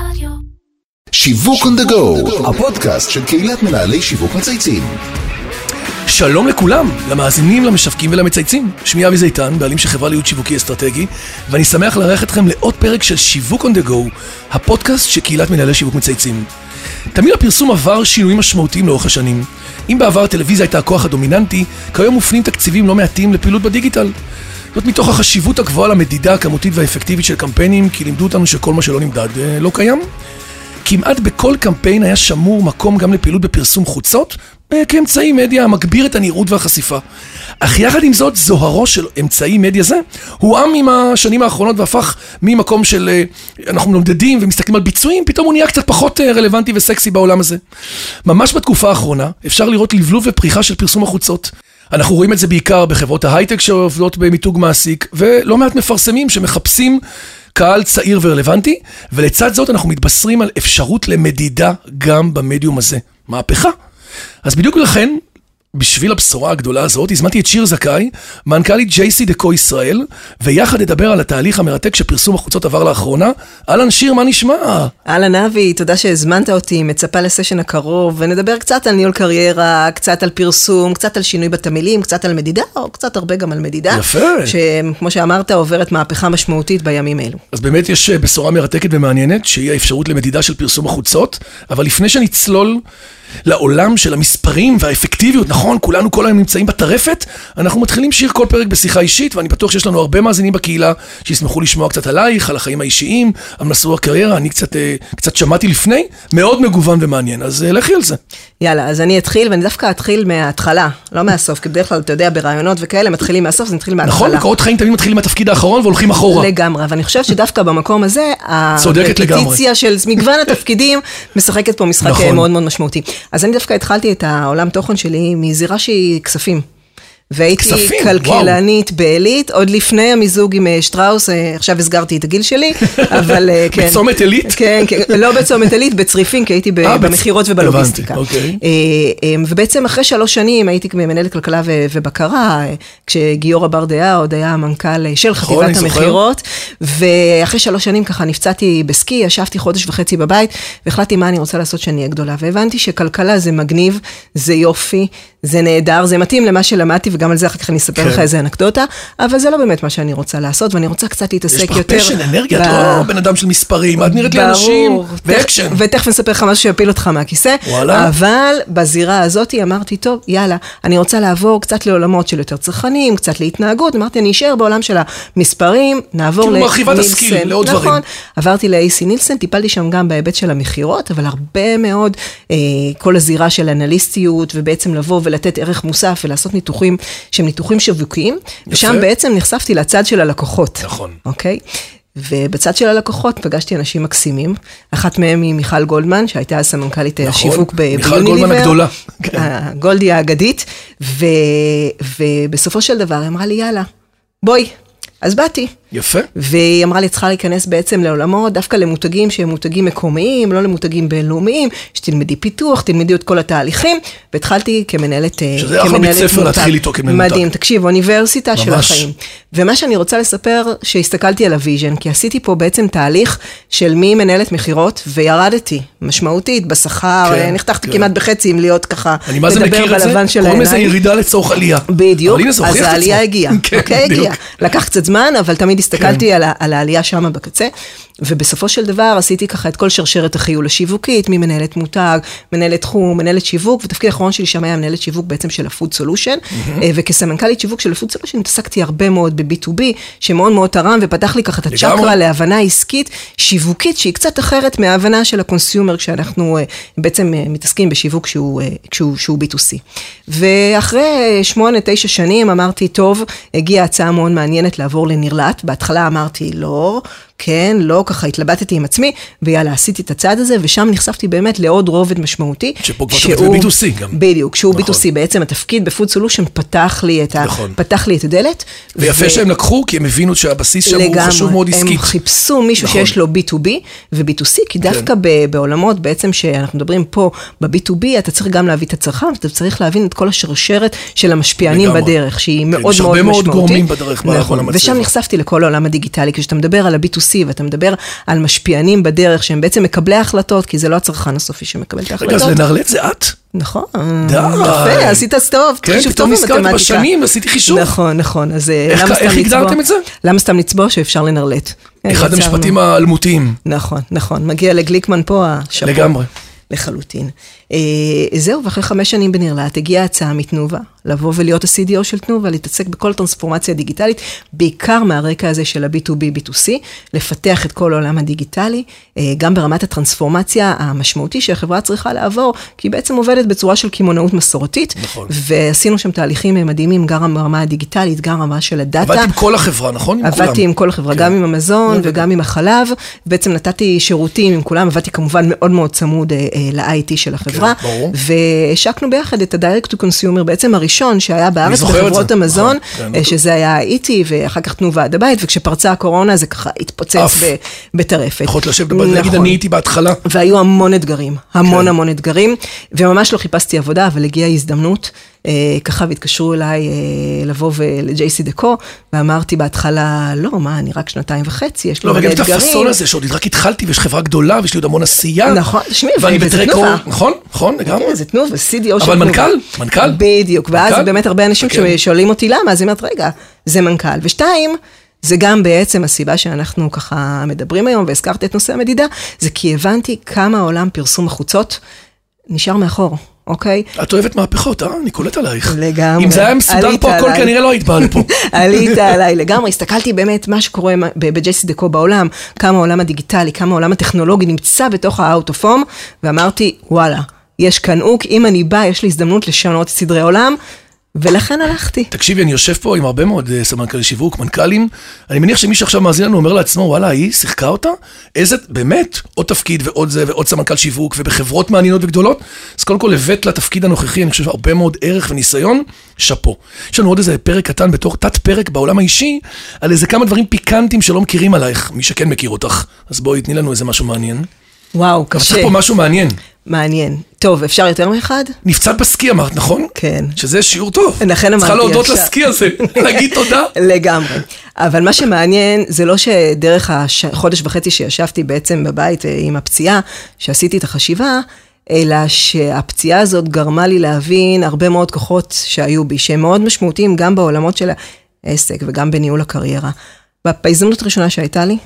רדיו. שיווק on the go, הפודקאסט של קהילת מנהלי שיווק מצייצים. שלום לכולם, למאזינים, למשווקים ולמצייצים. שמי אבי זיתן, בעלים של חברה לייעוד שיווקי אסטרטגי, ואני שמח לארח אתכם לעוד פרק של שיווק on the go, הפודקאסט של קהילת מנהלי שיווק מצייצים. תמיד הפרסום עבר שינויים משמעותיים לאורך השנים. אם בעבר הטלוויזיה הייתה הכוח הדומיננטי, כיום מופנים תקציבים לא מעטים לפעילות בדיגיטל. זאת מתוך החשיבות הגבוהה למדידה הכמותית והאפקטיבית של קמפיינים, כי לימדו אותנו שכל מה שלא נמדד אה, לא קיים. כמעט בכל קמפיין היה שמור מקום גם לפעילות בפרסום חוצות, אה, כאמצעי מדיה המגביר את הנראות והחשיפה. אך יחד עם זאת, זוהרו של אמצעי מדיה זה, הועם עם השנים האחרונות והפך ממקום של אה, אנחנו נומדדים ומסתכלים על ביצועים, פתאום הוא נהיה קצת פחות רלוונטי וסקסי בעולם הזה. ממש בתקופה האחרונה, אפשר לראות לבלוב ופריחה של פרסום החוצות. אנחנו רואים את זה בעיקר בחברות ההייטק שעובדות במיתוג מעסיק, ולא מעט מפרסמים שמחפשים קהל צעיר ורלוונטי, ולצד זאת אנחנו מתבשרים על אפשרות למדידה גם במדיום הזה. מהפכה. אז בדיוק לכן, בשביל הבשורה הגדולה הזאת, הזמנתי את שיר זכאי, מנכ"לית JC דקו ישראל, ויחד נדבר על התהליך המרתק שפרסום החוצות עבר לאחרונה. אהלן שיר, מה נשמע? אהלן אבי, תודה שהזמנת אותי, מצפה לסשן הקרוב, ונדבר קצת על ניהול קריירה, קצת על פרסום, קצת על שינוי בתמהילים, קצת על מדידה, או קצת הרבה גם על מדידה. יפה. שכמו שאמרת, עוברת מהפכה משמעותית בימים אלו. אז באמת יש אה, בשורה מרתקת ומעניינת, שהיא האפשרות למדידה של פרסום החוצות, אבל לפני שנצלול לעולם של המספרים והאפקטיביות, נכון, כולנו כל היום נמצאים בטרפת, אנחנו מתחילים שיר כל פרק בשיחה אישית, ואני בטוח שיש לנו הרבה מאזינים בקהילה שישמחו לשמוע קצת עלייך, על החיים האישיים, על מסלול הקריירה, אני קצת, אה, קצת שמעתי לפני, מאוד מגוון ומעניין, אז אה, לכי על זה. יאללה, אז אני אתחיל, ואני דווקא אתחיל מההתחלה, לא מהסוף, כי בדרך כלל, אתה יודע, ברעיונות וכאלה, מתחילים מהסוף, זה מתחיל מההתחלה. נכון, מקורות חיים תמיד מתחילים מהתפקיד האחרון והולכים אחורה. לגמרי, ואני חושבת שדווקא במקום הזה, צודקת לגמרי. הרפטיציה של מגוון התפקידים משחקת פה משחק נכון. נכון. מאוד מאוד משמעותי. אז אני דווקא התחלתי את העולם תוכן שלי מזירה שהיא כספים. והייתי כספים, כלכלנית בעילית, עוד לפני המיזוג עם אה, שטראוס, אה, עכשיו הסגרתי את הגיל שלי, אבל אה, כן. בצומת עילית? כן, כן, לא בצומת עילית, בצריפין, כי הייתי במכירות ובלוגיסטיקה. אוקיי. ובעצם אחרי שלוש שנים הייתי מנהלת כלכלה ובקרה, כשגיורא ברדעה עוד היה המנכ"ל של נכון, חטיבת. המכירות, ואחרי שלוש שנים ככה נפצעתי בסקי, ישבתי חודש וחצי בבית, והחלטתי מה אני רוצה לעשות שאני אהיה גדולה, והבנתי שכלכלה זה מגניב, זה יופי, זה נהדר, זה מתאים למה שלמדתי, וגם על זה אחר כך אני אספר כן. לך איזה אנקדוטה, אבל זה לא באמת מה שאני רוצה לעשות, ואני רוצה קצת יש להתעסק לך יותר... passion, אנרגיה, את ב- לא בן אדם של מספרים, את נראית לאנשים, ברור. ואקשן. תכף- ותכף נספר לך משהו שיפיל אותך מהכיסא. וואלה. אבל בזירה הזאת אמרתי, טוב, יאללה, אני רוצה לעבור קצת לעולמות של יותר צרכנים, קצת להתנהגות. אמרתי, אני אשאר בעולם של המספרים, נעבור כאילו לנילסן. מרחיבה את הסקיל לעוד דברים. נכון. עברתי ל-AC נילסן, טיפלתי שם גם בהיבט של המכירות, אבל הרבה מאוד, אה, כל הזירה של אנליסטיות, ובעצם לבוא ולתת ערך מוסף ולעשות ניתוחים שהם ניתוחים שיווקיים, ושם בעצם נחשפתי לצד של הלקוחות. נכון. אוקיי? ובצד של הלקוחות פגשתי אנשים מקסימים, אחת מהם היא מיכל גולדמן, שהייתה אז סמנכ"לית נכון, השיווק ב- מיכל ביוניליבר. גולדמן הגדולה, כן. ה- גולדי האגדית, ו, ובסופו של דבר היא אמרה לי, יאללה, בואי. אז באתי, יפה. והיא אמרה לי, צריכה להיכנס בעצם לעולמות, דווקא למותגים שהם מותגים מקומיים, לא למותגים בינלאומיים, שתלמדי פיתוח, תלמדי את כל התהליכים, והתחלתי כמנהלת אה, שזה אחלה בית ספר להתחיל איתו כמנהל מותג. מדהים, תקשיב, אוניברסיטה של ממש. החיים. ומה שאני רוצה לספר, שהסתכלתי על ה vision, כי עשיתי פה בעצם תהליך של מי מנהלת מכירות, וירדתי, משמעותית, בשכר, כן, אה, נחתכתי כן. כמעט בחצי עם להיות ככה, לדבר? בלבן של קוראים לזה העיניים. ירידה לצורך עלייה. בדיוק, אז העלייה. הגיעה, כן, אוקיי. הגיעה. לקח קצת זמן, אבל תמיד הסתכלתי על, ה, על העלייה שם בקצה, ובסופו של דבר עשיתי ככה את כל שרשרת החיול השיווקית, ממנהלת מותג, מנהלת תחום, מנהלת שיווק, ותפקיד האחרון שלי שם היה מנהלת שיווק בעצם של ה food solution, וכסמנכ"לית שיווק של ה food solution התעסקתי הרבה מאוד ב-B2B, שמאוד מאוד תרם ופתח לי ככה את. הצ'קרה להבנה עסקית, שיווקית, שהיא קצת אחרת מההבנה של ה consumer, כשאנחנו אה, בעצם אה, מתעסקים בשיווק שהוא, אה, שהוא, שהוא B2C. ואחרי שמונה, תשע שנים אמרתי, טוב, הגיעה הצעה מאוד מעניינת לעבור לנרלט. בהתחלה אמרתי, לא, כן, לא, ככה התלבטתי עם עצמי, ויאללה, עשיתי את הצעד הזה, ושם נחשפתי באמת לעוד רובד משמעותי. שפה כבר אתה עובד ב-B2C גם. בדיוק, שהוא נכון. B2C, בעצם התפקיד בפוד סולושן פתח לי את, ה, נכון. פתח לי את הדלת. ויפה ו- שהם לקחו, כי הם הבינו שהבסיס שם הוא חשוב מאוד עסקית. הם חיפשו מישהו נכון. שיש לו B2B ו-B2C, כי דווקא ב- בעולמות בעצם שאנחנו מדברים פה ב-B2B, אתה צריך גם להביא את הצרכן, ואתה צריך להבין את כל השרשרת של המשפיענים לגמרי. בדרך, שהיא כן, מאוד יש מאוד הרבה משמעותית. מאוד גורמים בדרך נכון. ושם נחשפתי לכל העולם הדיגיטלי, כשאתה מדבר על ה-B2C, B2C, ואתה מדבר על משפיענים בדרך, שהם בעצם מקבלי ההחלטות, כי זה לא הצרכן הסופי שמקבל את ההחלטות. רגע, אז לנרלט זה את? נכון. די. יפה, עשית אז טוב, כן, חישוב פתאום טוב במתמטיקה. בשנים, עשיתי חישוב. נכון, נכון, אז אה, איך- למה איך סתם לצבוע? הגדרתם את זה? למה סתם לצבוע שאפשר לנרלט? כן, אחד. המשפטים האלמותיים. נכון, נכון, מגיע לגליקמן פה השאפו. לגמרי. לחלוטין. אה, זהו, ואחרי חמש שנים בנרלט הגיעה הצעה מתנובה, לבוא ולהיות ה-CDO של תנובה, להתעסק בכל טרנספורמציה דיגיטלית, בעיקר מהרקע הזה של ה-B2B, B2C, לפתח את כל העולם הדיגיטלי, אה, גם ברמת הטרנספורמציה המשמעותי שהחברה צריכה לעבור, כי היא בעצם עובדת בצורה של קמעונאות מסורתית, נכון. ועשינו שם תהליכים מדהימים, גם ברמה הדיגיטלית, גם ברמה של הדאטה. עבדתי עם כל החברה, נכון? עם כולם. עבדתי עם כל החברה, כן. גם עם המזון וגם עם החלב, בעצם נתתי שירותים עם כולם, עבדתי כמובן מאוד מאוד צמוד אה, אה, ל-IT של החברה, כן, ברור. והשקנו ביחד את ה-direct to consumer, בעצם הראשון שהיה בארץ בחברות. המזון, נכון, כן. אה, שזה היה איטי, ואחר כך תנובה עד הבית, וכשפרצה הקורונה זה ככה התפוצץ. ב- בטרפת. יכולת לשבת ולהגיד, נכון. אני הייתי בהתחלה. והיו המון אתגרים, המון כן. המון אתגרים, וממש לא חיפשתי עבודה, אבל הגיעה הזדמנות, ככה והתקשרו אליי אה, לבוא ל-JC דקו, ואמרתי בהתחלה, לא, מה, אני רק שנתיים וחצי, יש לי לא, מלא וגם את אתגרים. הפאסון הזה, שעוד רק התחלתי, ויש חברה גדולה, ויש לי עוד המון עשייה. נכון, תשמעי, וזה תנובה. נכון, נכון, לגמרי. זה תנובה, CDO של תנובה. אבל מנכ"ל, מנכ"ל. בדיוק, ואז מנכ"ל? באמת הרבה אנשים כן. שואלים אותי למה, אז אני אומרת, רגע, זה מנכ"ל. ושתיים, זה גם בעצם הסיבה שאנחנו ככה מדברים היום, והזכרת את נושא המדידה, זה כי הבנתי כמה עולם פרסום החוצות נשאר מאחור, אוקיי? את אוהבת מהפכות, אה? אני קולט עלייך. לגמרי. אם זה היה מסודר פה הכל. כנראה לא היית באה לפה. עלית עליי לגמרי, הסתכלתי באמת מה שקורה בג'ייסי דקו בעולם, כמה העולם הדיגיטלי, כמה העולם הטכנולוגי נמצא בתוך ה-out of home, ואמרתי, וואלה, יש כאן אוק, אם אני באה, יש לי הזדמנות לשנות סדרי עולם, ולכן הלכתי. תקשיבי, אני יושב פה עם הרבה מאוד אה, סמנכ"לי שיווק, מנכ"לים. אני מניח שמי שעכשיו מאזין לנו אומר לעצמו, וואלה, היא שיחקה אותה? איזה, באמת, עוד תפקיד ועוד זה, ועוד סמנכ"ל שיווק, ובחברות מעניינות וגדולות. אז קודם כל הבאת לתפקיד הנוכחי, אני חושב, הרבה מאוד ערך וניסיון, שאפו. יש לנו עוד איזה פרק קטן בתור תת פרק בעולם האישי, על איזה כמה דברים פיקנטיים שלא מכירים עלייך, מי שכן מכיר אותך. אז בואי, תני לנו איזה משהו מעניין. וואו, אבל קשה. צריך פה משהו מעניין. מעניין. טוב, אפשר יותר מאחד? נפצעת בסקי אמרת, נכון? כן. שזה שיעור טוב. לכן אמרתי צריכה להודות עכשיו. לסקי הזה, להגיד תודה. לגמרי. אבל מה שמעניין זה לא שדרך החודש וחצי שישבתי בעצם בבית אה, עם הפציעה, שעשיתי את החשיבה, אלא שהפציעה הזאת גרמה לי להבין הרבה מאוד כוחות שהיו בי, שהם מאוד משמעותיים גם בעולמות של העסק וגם בניהול הקריירה. בהזדמנות הראשונה שהייתה לי,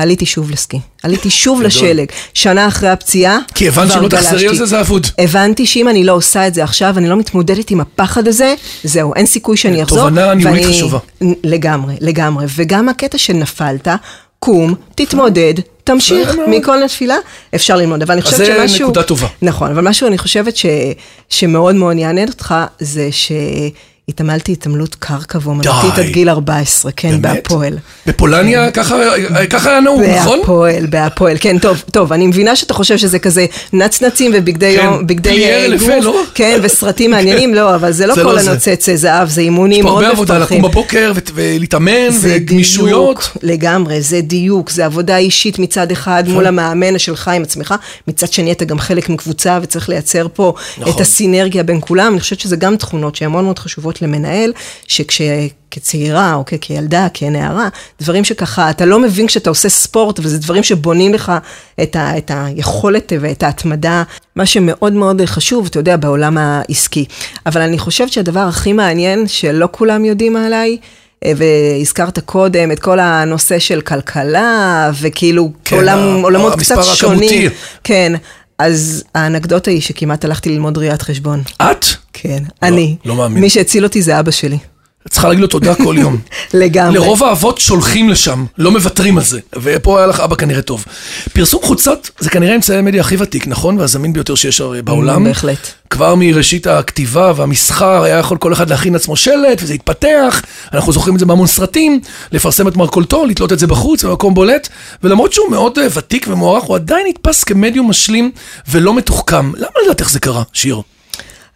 עליתי שוב לסקי. עליתי שוב. לשלג. שנה אחרי הפציעה, כי הבנת שלא תחזרי. על זה, זה אבוד. הבנתי שאם אני לא עושה את זה עכשיו, אני לא מתמודדת עם הפחד הזה, זהו, אין סיכוי שאני אחזור. תובנה ניהולית חשובה. לגמרי, לגמרי. וגם הקטע שנפלת, קום, תתמודד, תמשיך. מכל נפילה, אפשר ללמוד. אבל אני אז חושבת זה שמשהו... נקודה טובה. נכון, אבל משהו אני חושבת ש... שמאוד מאוד יעניין אותך, זה שהתעמלתי התעמלות קרקע ואומנותית. עד גיל 14, כן, באמת? בהפועל. בפולניה ככה ככה היה נהוג, נכון? בהפועל, בהפועל, כן, טוב, טוב, אני מבינה שאתה חושב שזה כזה נצנצים ובגדי כן, יום, בגדי פלייר אה, גוף, לא? כן, וסרטים מעניינים, לא, אבל זה לא כל לא זה. הנוצץ זהב, זה יש אימונים פה מאוד הרבה עבודה. לקום בבוקר ולהתאמן, זה וגמישויות. דיוק, לגמרי, זה דיוק, זה עבודה אישית מצד אחד נכון. מול המאמן שלך עם עצמך, מצד שני אתה גם חלק מקבוצה וצריך לייצר פה נכון. את הסינרגיה בין כולם, אני חושבת שזה גם תכונות שהן מאוד מאוד חשובות למנהל, שכצעירה או כילדה, כנערה, דברים שככה, אתה לא מבין כשאתה עושה ספורט, וזה דברים שבונים לך את, ה, את היכולת ואת ההתמדה, מה שמאוד מאוד חשוב, אתה יודע, בעולם העסקי. אבל אני חושבת שהדבר הכי מעניין, שלא כולם יודעים עליי, אה, והזכרת קודם את כל הנושא של כלכלה, וכאילו כן, עולם, עולמות המספר קצת הכמותי. שונים. כן, אז האנקדוטה היא שכמעט הלכתי ללמוד ראיית חשבון. את? כן, אני. לא מאמין. מי שהציל אותי זה אבא שלי. צריכה להגיד לו תודה כל יום. לגמרי. לרוב האבות שולחים לשם, לא מוותרים על זה. ופה היה לך אבא כנראה טוב. פרסום חוצות זה כנראה אמצעי המדיה הכי ותיק, נכון? והזמין ביותר שיש הרי בעולם. בהחלט. כבר מראשית הכתיבה והמסחר היה יכול כל אחד להכין לעצמו שלט, וזה התפתח. אנחנו זוכרים את זה בהמון סרטים, לפרסם את מרכולתו, לתלות את זה בחוץ, במקום בולט. ולמרות שהוא מאוד אה, ותיק ומוערך, הוא עדיין נתפס כמדיום משלים ולא מתוחכם. למה לדעת איך זה קרה, שיר?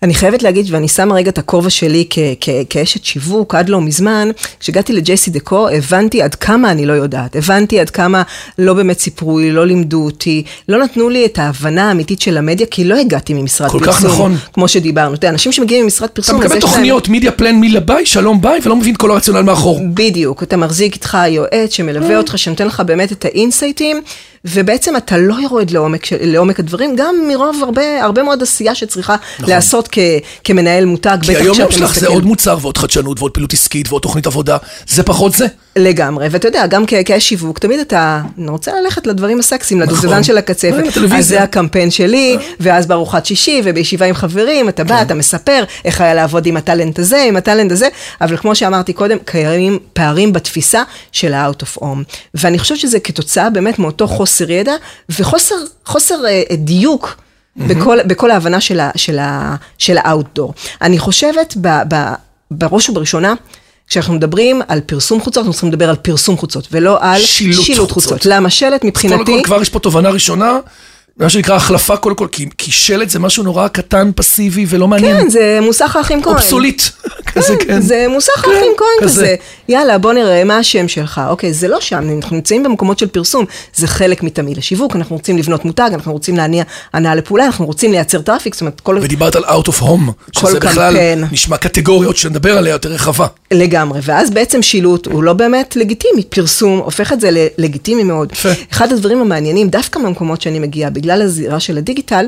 אני חייבת להגיד, ואני שמה רגע את הכובע שלי כ- כ- כאשת שיווק עד לא מזמן, כשהגעתי לג'ייסי דקו, הבנתי עד כמה אני לא יודעת, הבנתי עד כמה לא באמת סיפרו לי, לא לימדו אותי, לא נתנו לי את ההבנה האמיתית של המדיה, כי לא הגעתי ממשרד כל פרסום. כך נכון. כמו שדיברנו. אתה יודע, אנשים שמגיעים ממשרד אתה פרסום, אז מקבל להם- תוכניות, מידיה פלן, מילה ביי, שלום ביי, ולא מבין כל הרציונל מאחור. בדיוק, אתה מחזיק איתך יועץ. שמלווה אותך, שנותן לך באמת את האינסייטים, ובעצם אתה לא יורד לעומק, לעומק הדברים, גם מרוב הרבה, הרבה מאוד עשייה שצריכה להיעשות כ, כמנהל מותג. כי בטח היום יום כשאתה שלך זה מסתכל. עוד מוצר ועוד חדשנות ועוד פעילות עסקית ועוד תוכנית עבודה, זה פחות זה. לגמרי, ואתה יודע, גם כ- כאיש שיווק, תמיד אתה רוצה ללכת לדברים הסקסיים, לדובדבן נכון. של הקצפת. אה. אז זה הקמפיין שלי, ואז בארוחת שישי, ובישיבה עם חברים, אתה כן. בא, אתה מספר איך היה לעבוד עם הטאלנט הזה, עם הטאלנט הזה, אבל כמו שאמרתי קודם, קיימים פערים בתפיסה של ה-out of home. ואני חושבת שזה כתוצאה באמת מאותו חוסר ידע, וחוסר חוסר, אה, דיוק. בכל, בכל ההבנה של, ה, של, ה, של האוטדור. אני חושבת ב, ב, בראש ובראשונה, כשאנחנו מדברים על פרסום חוצות, אנחנו צריכים לדבר על פרסום חוצות, ולא על שילוט שילוט חוצות. חוצות. למה שלט קודם מבחינתי, כל כבר יש פה תובנה ראשונה, מה שנקרא החלפה קודם כל, כי, כי שלט זה משהו נורא קטן, פסיבי ולא מעניין. כן, זה מוסך האחים כהן. obsolete. כזה, כן. זה מוסך כן, האחים כהן כזה. כזה. יאללה, בוא נראה מה השם שלך. אוקיי, זה לא שם, אנחנו נמצאים במקומות של פרסום. זה חלק מתמהיל השיווק, אנחנו רוצים לבנות מותג, אנחנו רוצים להניע הנעה לפעולה, אנחנו רוצים לייצר traffic, זאת אומרת, כל... ודיברת על out of home, שזה בכלל קמפיין. נשמע קטגוריות שנדבר עליה יותר רחבה. לגמרי, ואז בעצם שילוט הוא לא באמת לגיטימי, פרסום הופך את זה ללגיטימי מאוד. יפה. אחד הדברים המעניינים, דווקא מהמקומות שאני מגיעה, בגלל הזירה של הדיגיטל,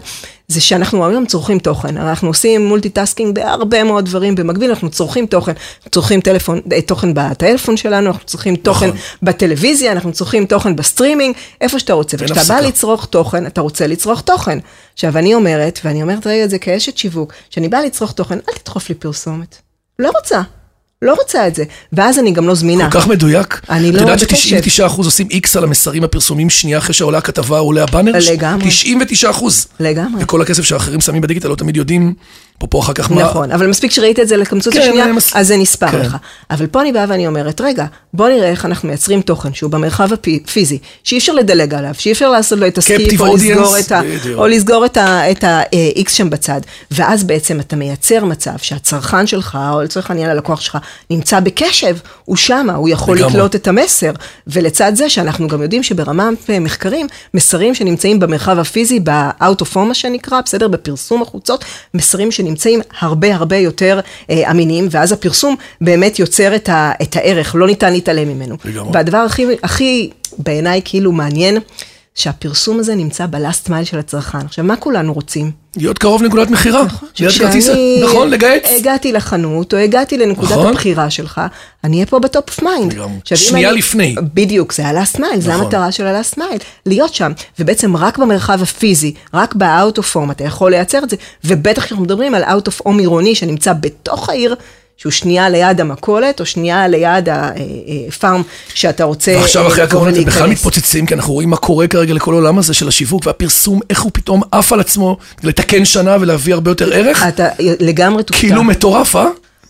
זה שאנחנו היום צורכים תוכן, אנחנו עושים מולטיטאסקינג בהרבה מאוד דברים במקביל, אנחנו צורכים תוכן, אנחנו צורכים טלפון, אה, תוכן בטלפון שלנו, אנחנו צורכים תוכן נכון. בטלוויזיה, אנחנו צורכים תוכן בסטרימינג, איפה שאתה רוצה, וכשאתה בא. לצרוך תוכן, אתה רוצה לצרוך תוכן. עכשיו, אני אומרת, ואני אומרת רגע את זה כאשת שיווק, כשאני באה לצרוך תוכן, אל תדחוף לי פרסומת. לא רוצה. לא רוצה את זה. ואז אני גם לא זמינה. כל כך מדויק. אני לא את יודעת בקשב. ש-99% עושים איקס על המסרים הפרסומיים שנייה אחרי שעולה הכתבה, עולה הבאנר? לגמרי. 99%. לגמרי. וכל הכסף שאחרים שמים בדיגיטל לא תמיד יודעים, פה אחר כך מה... נכון, אבל מספיק שראית את זה לקמצוץ כן, השנייה, מס- אז זה נספר כן. לך. אבל פה אני באה ואני אומרת, רגע, בוא נראה איך אנחנו מייצרים תוכן שהוא במרחב הפיזי, שאי אפשר לדלג עליו, שאי אפשר לעשות לו את הסקיפ, או. או לסגור את ה-X שם בצד. ואז בעצם אתה מייצר מצב שהצרכן שלך, או לצורך העניין הלקוח שלך, נמצא בקשב, הוא שמה, הוא יכול לגמרי. לקלוט את המסר. ולצד זה שאנחנו גם יודעים שברמת מחקרים, מסרים שנמצאים במרחב הפיזי, ב-out of home מה שנקרא, בסדר? בפרסום החוצות, מסרים שנמצאים הרבה הרבה יותר אה, אמינים, ואז הפרסום באמת יוצר את, ה, את הערך, לא ניתן להתעלם ממנו. לגמרי. והדבר הכי, הכי בעיניי כאילו מעניין, שהפרסום הזה נמצא בלאסט מייל של הצרכן. עכשיו, מה כולנו רוצים? להיות קרוב לנקודת מכירה. ליד כרטיס, כשאני נכון, לגייץ. הגעתי לחנות, או הגעתי לנקודת נכון. הבחירה שלך, אני אהיה פה ב top of mind. שנייה אני- לפני. בדיוק, זה mile, זה נכון. המטרה של ה-last mile, להיות שם. ובעצם רק במרחב הפיזי, רק ב-out of home אתה יכול לייצר את זה, ובטח כשאנחנו מדברים על out of home עירוני שנמצא בתוך העיר, שהוא שנייה ליד המכולת, או שנייה ליד הפארם שאתה רוצה אה, ועכשיו אחרי לבוא הקורונה אתם בכלל ולהיכנס. מתפוצצים, כי אנחנו רואים מה קורה כרגע לכל העולם הזה של השיווק והפרסום, איך הוא פתאום עף על עצמו לתקן שנה ולהביא הרבה יותר ערך. אתה לגמרי תופתע. כאילו מטורף, אה?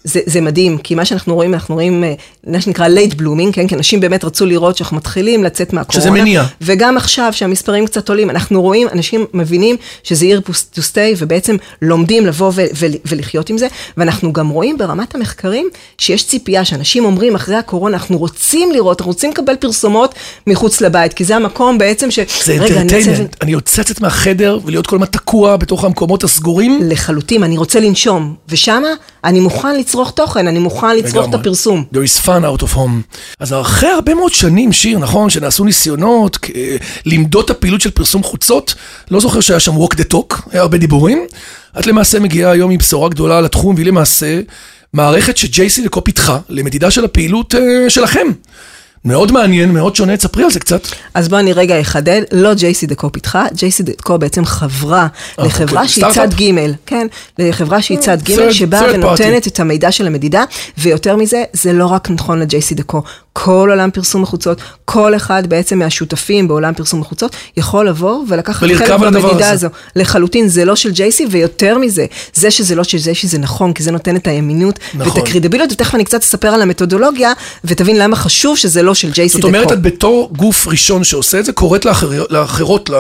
זה, זה מדהים, כי מה שאנחנו רואים, אנחנו רואים אה, מה שנקרא late blooming, כן? כי אנשים באמת רצו לראות שאנחנו מתחילים לצאת מהקורונה. שזה מניע. וגם עכשיו, שהמספרים קצת עולים, אנחנו רואים, אנשים מבינים שזה עיר to stay, ובעצם לומדים לבוא ו- ו- ולחיות עם זה. ואנחנו גם רואים ברמת המחקרים, שיש ציפייה שאנשים אומרים אחרי הקורונה, אנחנו רוצים לראות, אנחנו רוצים לקבל פרסומות מחוץ לבית, כי זה המקום בעצם ש... זה רגע, אני אינטרטיינמנט. יוצאת- אני לצאת מהחדר ולהיות כל הזמן תקוע בתוך המקומות הסגורים. לחלוטין, אני רוצה לנשום, ושמה אני מוכן לצרוך תוכן, אני מוכן לצרוך את. הפרסום. There is fun out of home. אז אחרי הרבה מאוד שנים, שיר, נכון, שנעשו ניסיונות כ- למדוד את הפעילות של פרסום חוצות, לא זוכר שהיה שם walk the talk, היה הרבה דיבורים. את למעשה מגיעה היום עם בשורה גדולה לתחום, והיא למעשה מערכת שג'ייסי דקו פיתחה למדידה של הפעילות אה, שלכם. מאוד מעניין, מאוד שונה, תספרי על זה קצת. אז בוא אני רגע אחדד, לא ג'ייסי דקו פיתחה, ג'ייסי דקו בעצם חברה לחברה אוקיי. שהיא צד? ג', כן, לחברה שהיא צד ג', שבאה ונותנת את המידע של המדידה, ויותר מזה, זה לא רק נכון לג'ייסי דקו. כל עולם פרסום החוצות, כל אחד בעצם מהשותפים בעולם פרסום החוצות, יכול לבוא ולקחת חלק במדידה. הזו. לחלוטין, זה לא של ג'ייסי, ויותר מזה, זה שזה לא של ג'ייסי זה נכון, כי זה נותן את האמינות נכון. ואת הקרדיביליות, ותכף אני קצת אספר על המתודולוגיה, ותבין למה חשוב שזה לא של ג'ייסי זאת אומרת, את בתור גוף ראשון שעושה את זה, קוראת לאחר- לאחרות,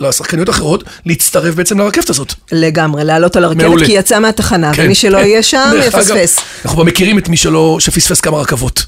לשחקניות האחרות, להצטרף בעצם לרכבת הזאת. לגמרי, לעלות על הרכבת, מעולה. כי היא יצאה מהתחנה, כן, ומי שלא כן. יהיה שם, יפספס. אנחנו מכירים את מי שלא, שפספס כמה רכבות.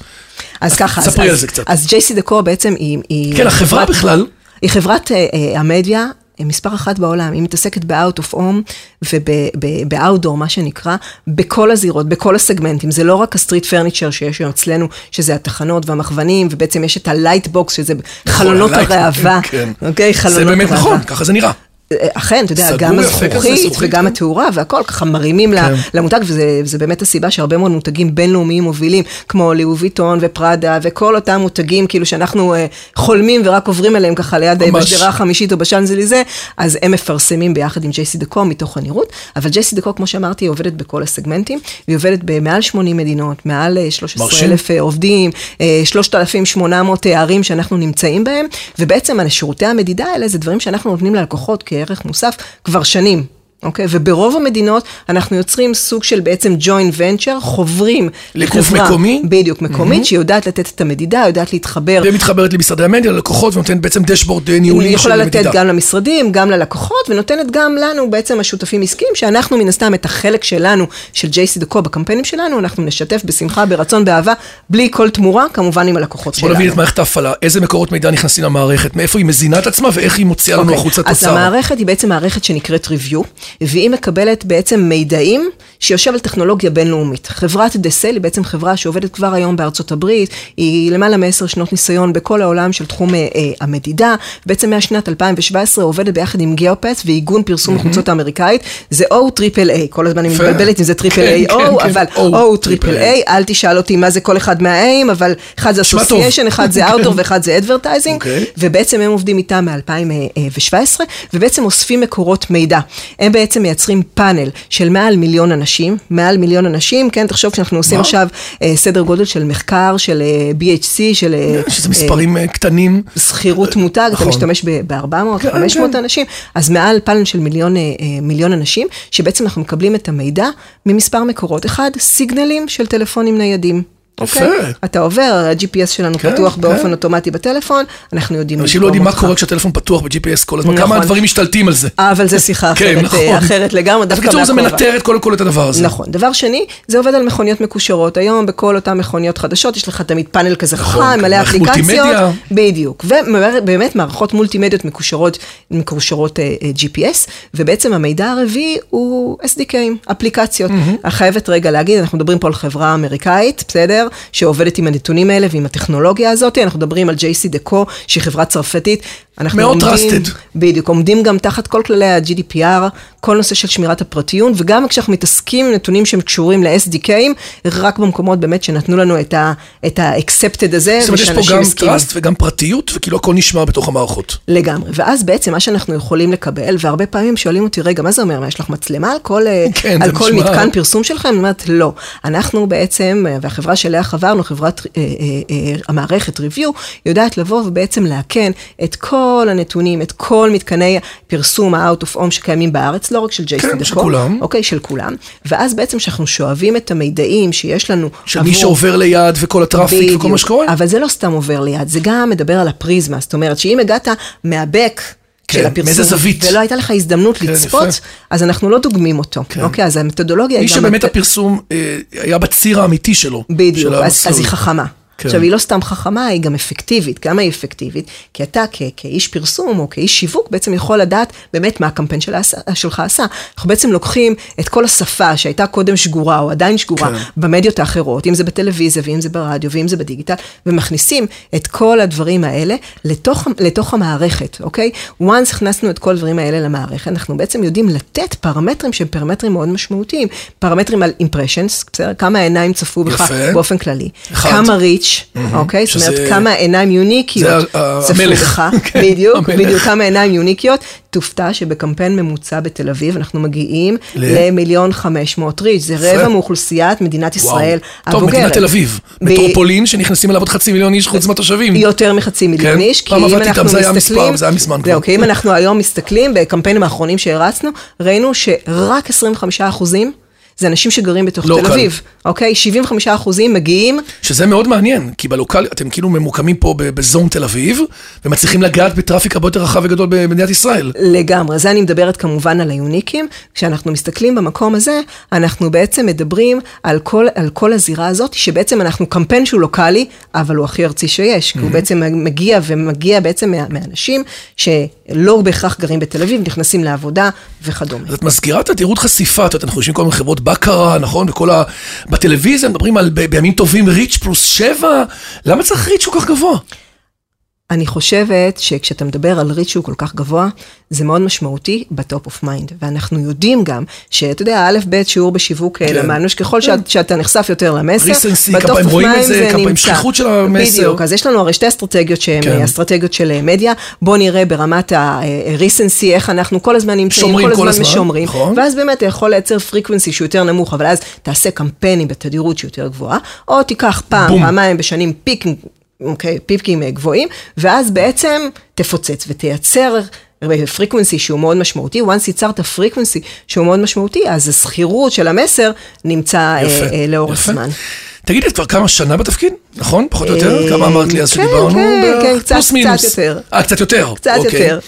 אז ככה, אז- ספרי על זה קצת. אז ג'ייסי דקור בעצם היא... היא כן, החברה חברת- בכלל, היא חברת אה, אה, המדיה. אה, מספר אחת בעולם, היא מתעסקת ב-out of home וב-outdoor, מה שנקרא, בכל הזירות, בכל הסגמנטים. זה לא רק ה street furniture שיש היום אצלנו, שזה התחנות והמכוונים, ובעצם יש את ה light box, שזה חלונות הלייט- הראווה. כן. אוקיי, זה חלונות באמת הראווה. נכון, ככה זה נראה. אכן, אתה יודע, גם הזכוכית זכוכית, וגם כן. התאורה והכל, ככה מרימים כן. למותג, וזה באמת הסיבה שהרבה מאוד מותגים בינלאומיים מובילים, כמו לאו ויטון ופראדה, וכל אותם מותגים, כאילו שאנחנו אה, חולמים ורק עוברים אליהם ככה ליד אה. בשדרה החמישית או בשאנזליזה, אז הם מפרסמים ביחד עם ג'ייסי דקו מתוך הנראות, אבל ג'ייסי דקו, כמו שאמרתי, היא עובדת בכל הסגמנטים, והיא עובדת במעל 80 מדינות, מעל אה, 13 אלף אה, עובדים, אה, 3,800 ערים שאנחנו נמצאים בהם, ובעצם שירותי המדידה האלה זה דברים שאנחנו נותנים ללקוחות כערך מוסף כבר שנים. אוקיי? וברוב המדינות אנחנו יוצרים סוג של בעצם joint venture, חוברים לגוף לחברה- מקומי? בדיוק, מקומית, שהיא יודעת לתת את המדידה, יודעת להתחבר. והיא מתחברת למשרדי המדיה, ללקוחות, ונותנת בעצם דשבורד אה, ניהולי היא של יכולה לתת. גם למשרדים, גם ללקוחות, ונותנת גם לנו, בעצם השותפים עסקיים, שאנחנו מן הסתם את החלק שלנו, של ג'ייסי דקו בקמפיינים שלנו, אנחנו נשתף בשמחה, ברצון, באהבה, בלי כל תמורה, כמובן עם הלקוחות בוא שלנו. נבין את מערכת ההפעלה, איזה מקורות מידע נכנסים למערכת, מאיפה היא מזינה את עצמה ואיך היא מוציאה לנו אוקיי, החוצה אז תוצר. המערכת היא בעצם מערכת שנקראת review, והיא מקבלת בעצם מידעים שיושב על טכנולוגיה בינלאומית. חברת דסל היא בעצם חברה שעובדת כבר היום בארצות הברית, היא למעלה מעשר שנות ניסיון בכל העולם של תחום אה, אה, המדידה, בעצם מהשנת 2017 עובדת ביחד עם גיאופס ועיגון פרסום החוצות האמריקאית, זה O triple A, כל הזמן אני. מתבלבלת אם זה triple כן, A או, כן, כן, אבל O triple. A, אל תשאל אותי מה זה כל אחד מה A ים, אבל אחד זה association, אחד זה outdoor ואחד זה advertising, אוקיי. ובעצם הם עובדים איתם מ-2017, ובעצם אוספים מקורות מידע. הם בעצם מייצרים פאנל של מעל מיליון אנשים, מעל מיליון אנשים, כן, תחשוב שאנחנו עושים. עכשיו אה, סדר גודל של מחקר, של אה, BHC, של... אה, שזה מספרים קטנים. זכירות מותג, אתה נכון. משתמש ב-400, כן, 500 כן. אנשים, אז מעל פאנל של מיליון, מיליון אנשים, שבעצם אנחנו מקבלים את המידע ממספר מקורות. אחד, סיגנלים של טלפונים ניידים. יפה. אוקיי? אתה עובר, ה-GPS שלנו כן, פתוח כן. באופן אוטומטי בטלפון, אנחנו יודעים אנשים לא יודעים מה. קורה כשהטלפון פתוח ב-GPS כל הזמן, כמה נכון. הדברים משתלטים על זה. אבל זה שיחה כן, אחרת, נכון. אה, אחרת לגמרי, אז דווקא בקיצור זה. מנטר את קודם כל את הדבר הזה. נכון. דבר שני, זה עובד על מכוניות מקושרות. היום בכל אותן מכוניות חדשות, יש לך תמיד פאנל כזה נכון, חכם, מלא מערכת אפליקציות. בדיוק. ובאמת מערכות מולטימדיות מקושרות, מקושרות אה, אה, GPS, ובעצם המידע הרביעי הוא SDKים, אפליקציות. אני חייבת רגע להגיד, אנחנו מדברים פה על חברה אמריקאית, בסדר? שעובדת עם הנתונים האלה ועם הטכנולוגיה הזאת. אנחנו מדברים על JC דקו, שהיא חברה צרפתית. אנחנו מאוד עומדים- trusted. בדיוק, עומדים גם תחת כל כללי ה-GDPR, כל נושא של שמירת הפרטיות, וגם כשאנחנו מתעסקים עם נתונים שהם קשורים ל-SDKים, רק במקומות באמת שנתנו לנו את ה-accepted הזה, זאת אומרת, יש פה גם הסכימו. trust וגם פרטיות, וכאילו הכל נשמר בתוך המערכות. לגמרי, ואז בעצם מה שאנחנו יכולים לקבל, והרבה פעמים שואלים אותי, רגע, מה זה אומר? מה, יש לך מצלמה על כל, אה, כן, על כל נשמע- מתקן פרסום שלכם? אני אומרת, לא. אנחנו בעצם, אה, והחברה שאליה חברנו, חברת אה, אה, אה, המערכת review, יודעת לבוא ובעצם לאכן את כל הנתונים, את כל מתקני פרסום ה-out of home שקיימים בארץ, לא רק של ג'ייסי כן, דקו. של כולם. אוקיי, של כולם. ואז בעצם כשאנחנו שואבים את המידעים שיש לנו של מי שעובר ליד וכל הטראפיק וכל מה בדיוק. שקורה. אבל זה לא סתם עובר ליד, זה גם מדבר על הפריזמה, זאת אומרת שאם הגעת מהבק כן, של הפרסום, מאיזה זווית. ולא הייתה לך הזדמנות כן, לצפות, יפה. אז אנחנו לא דוגמים אותו, כן. אוקיי? אז המתודולוגיה מי היא גם... שבאמת הת- הפרסום אה, היה בציר האמיתי שלו. בדיוק, של אז. אז היא חכמה. כן. עכשיו, היא לא סתם חכמה, היא גם אפקטיבית. כמה היא אפקטיבית? כי אתה כ- כאיש פרסום או כאיש שיווק בעצם יכול לדעת באמת מה הקמפיין של העשה- שלך עשה. אנחנו בעצם לוקחים את כל השפה שהייתה קודם שגורה או עדיין שגורה כן. במדיות האחרות, אם זה בטלוויזיה ואם זה ברדיו ואם זה בדיגיטל, ומכניסים את כל הדברים האלה לתוך, לתוך המערכת, אוקיי? once הכנסנו את כל הדברים האלה למערכת, אנחנו בעצם יודעים לתת פרמטרים שהם פרמטרים מאוד משמעותיים. פרמטרים על impressions, בסדר? כמה העיניים צפו בך. באופן כללי. אחד. כמה ריץ', reach, אוקיי? זאת אומרת, כמה עיניים יוניקיות צפו. לך, כן, בדיוק. בדיוק, כמה עיניים יוניקיות. תופתע שבקמפיין ממוצע בתל אביב אנחנו מגיעים למיליון חמש מאות ריץ', זה רבע מאוכלוסיית מדינת ישראל טוב, הבוגרת. מדינת תל אביב, מטרופולין שנכנסים אליו עוד חצי מיליון איש חוץ מהתושבים. יותר מחצי מיליון כן, איש, כי פעם אם עבדתי אנחנו איתם, זה היה מסתכלים, זה היה מזמן כבר. אם אנחנו היום מסתכלים בקמפיינים האחרונים שהרצנו, ראינו שרק 25 אחוזים זה אנשים שגרים בתוך לא תל קל. אביב, אוקיי? 75 אחוזים מגיעים שזה מאוד מעניין, כי בלוקל, אתם כאילו ממוקמים פה בזון תל אביב, ומצליחים לגעת בטראפיק הרבה יותר רחב וגדול במדינת ישראל. לגמרי, זה אני מדברת כמובן על היוניקים. כשאנחנו מסתכלים במקום הזה, אנחנו בעצם מדברים על כל, על כל הזירה הזאת, שבעצם אנחנו קמפיין שהוא לוקאלי, אבל הוא הכי ארצי שיש, כי הוא בעצם מגיע ומגיע בעצם מה, מאנשים שלא בהכרח גרים בתל אביב, נכנסים לעבודה וכדומה. אז את מזכירה תדירות חשיפה, את יודעת, אנחנו יושבים כל מיני חברות בקרה, נכון? וכל ה... בטלוויזיה מדברים על ב- בימים טובים ריץ' פלוס שבע, למה צריך reach כל כך גבוה? אני חושבת שכשאתה מדבר על reach שהוא כל כך גבוה, זה מאוד משמעותי ב top of mind. ואנחנו יודעים גם, שאתה יודע, א', ב', שיעור בשיווק כן. למדנו, שככל שאת, שאתה נחשף יותר למסר, ב top of mind זה, כמה פעמים נמצא. שכיחות של המסר. בדיוק, אז יש לנו הרי שתי אסטרטגיות שהן כן. כן. אסטרטגיות של אה, מדיה. בוא נראה ברמת ה-recency, איך אנחנו כל הזמן נמצאים, כל כל הזמן הזמן, משומרים. נכון. ואז באמת אתה יכול לייצר frequency שהוא יותר נמוך, אבל אז תעשה קמפיינים בתדירות שהיא יותר גבוהה, או תיקח פעם. פעמיים בשנים פיקים, אוקיי, פיקים אה, גבוהים, ואז בעצם תפוצץ ותייצר frequency שהוא מאוד משמעותי, once ייצרת frequency שהוא מאוד משמעותי, אז הזכירות של המסר נמצא אה, יפה, אה, לאורך יפה. זמן. תגידי, את כבר כמה שנה בתפקיד, נכון? פחות או יותר? כמה אמרת לי אז כן, שדיברנו? כן? כן, קצת-. יותר. אה, קצת יותר. קצת אוקיי. יותר.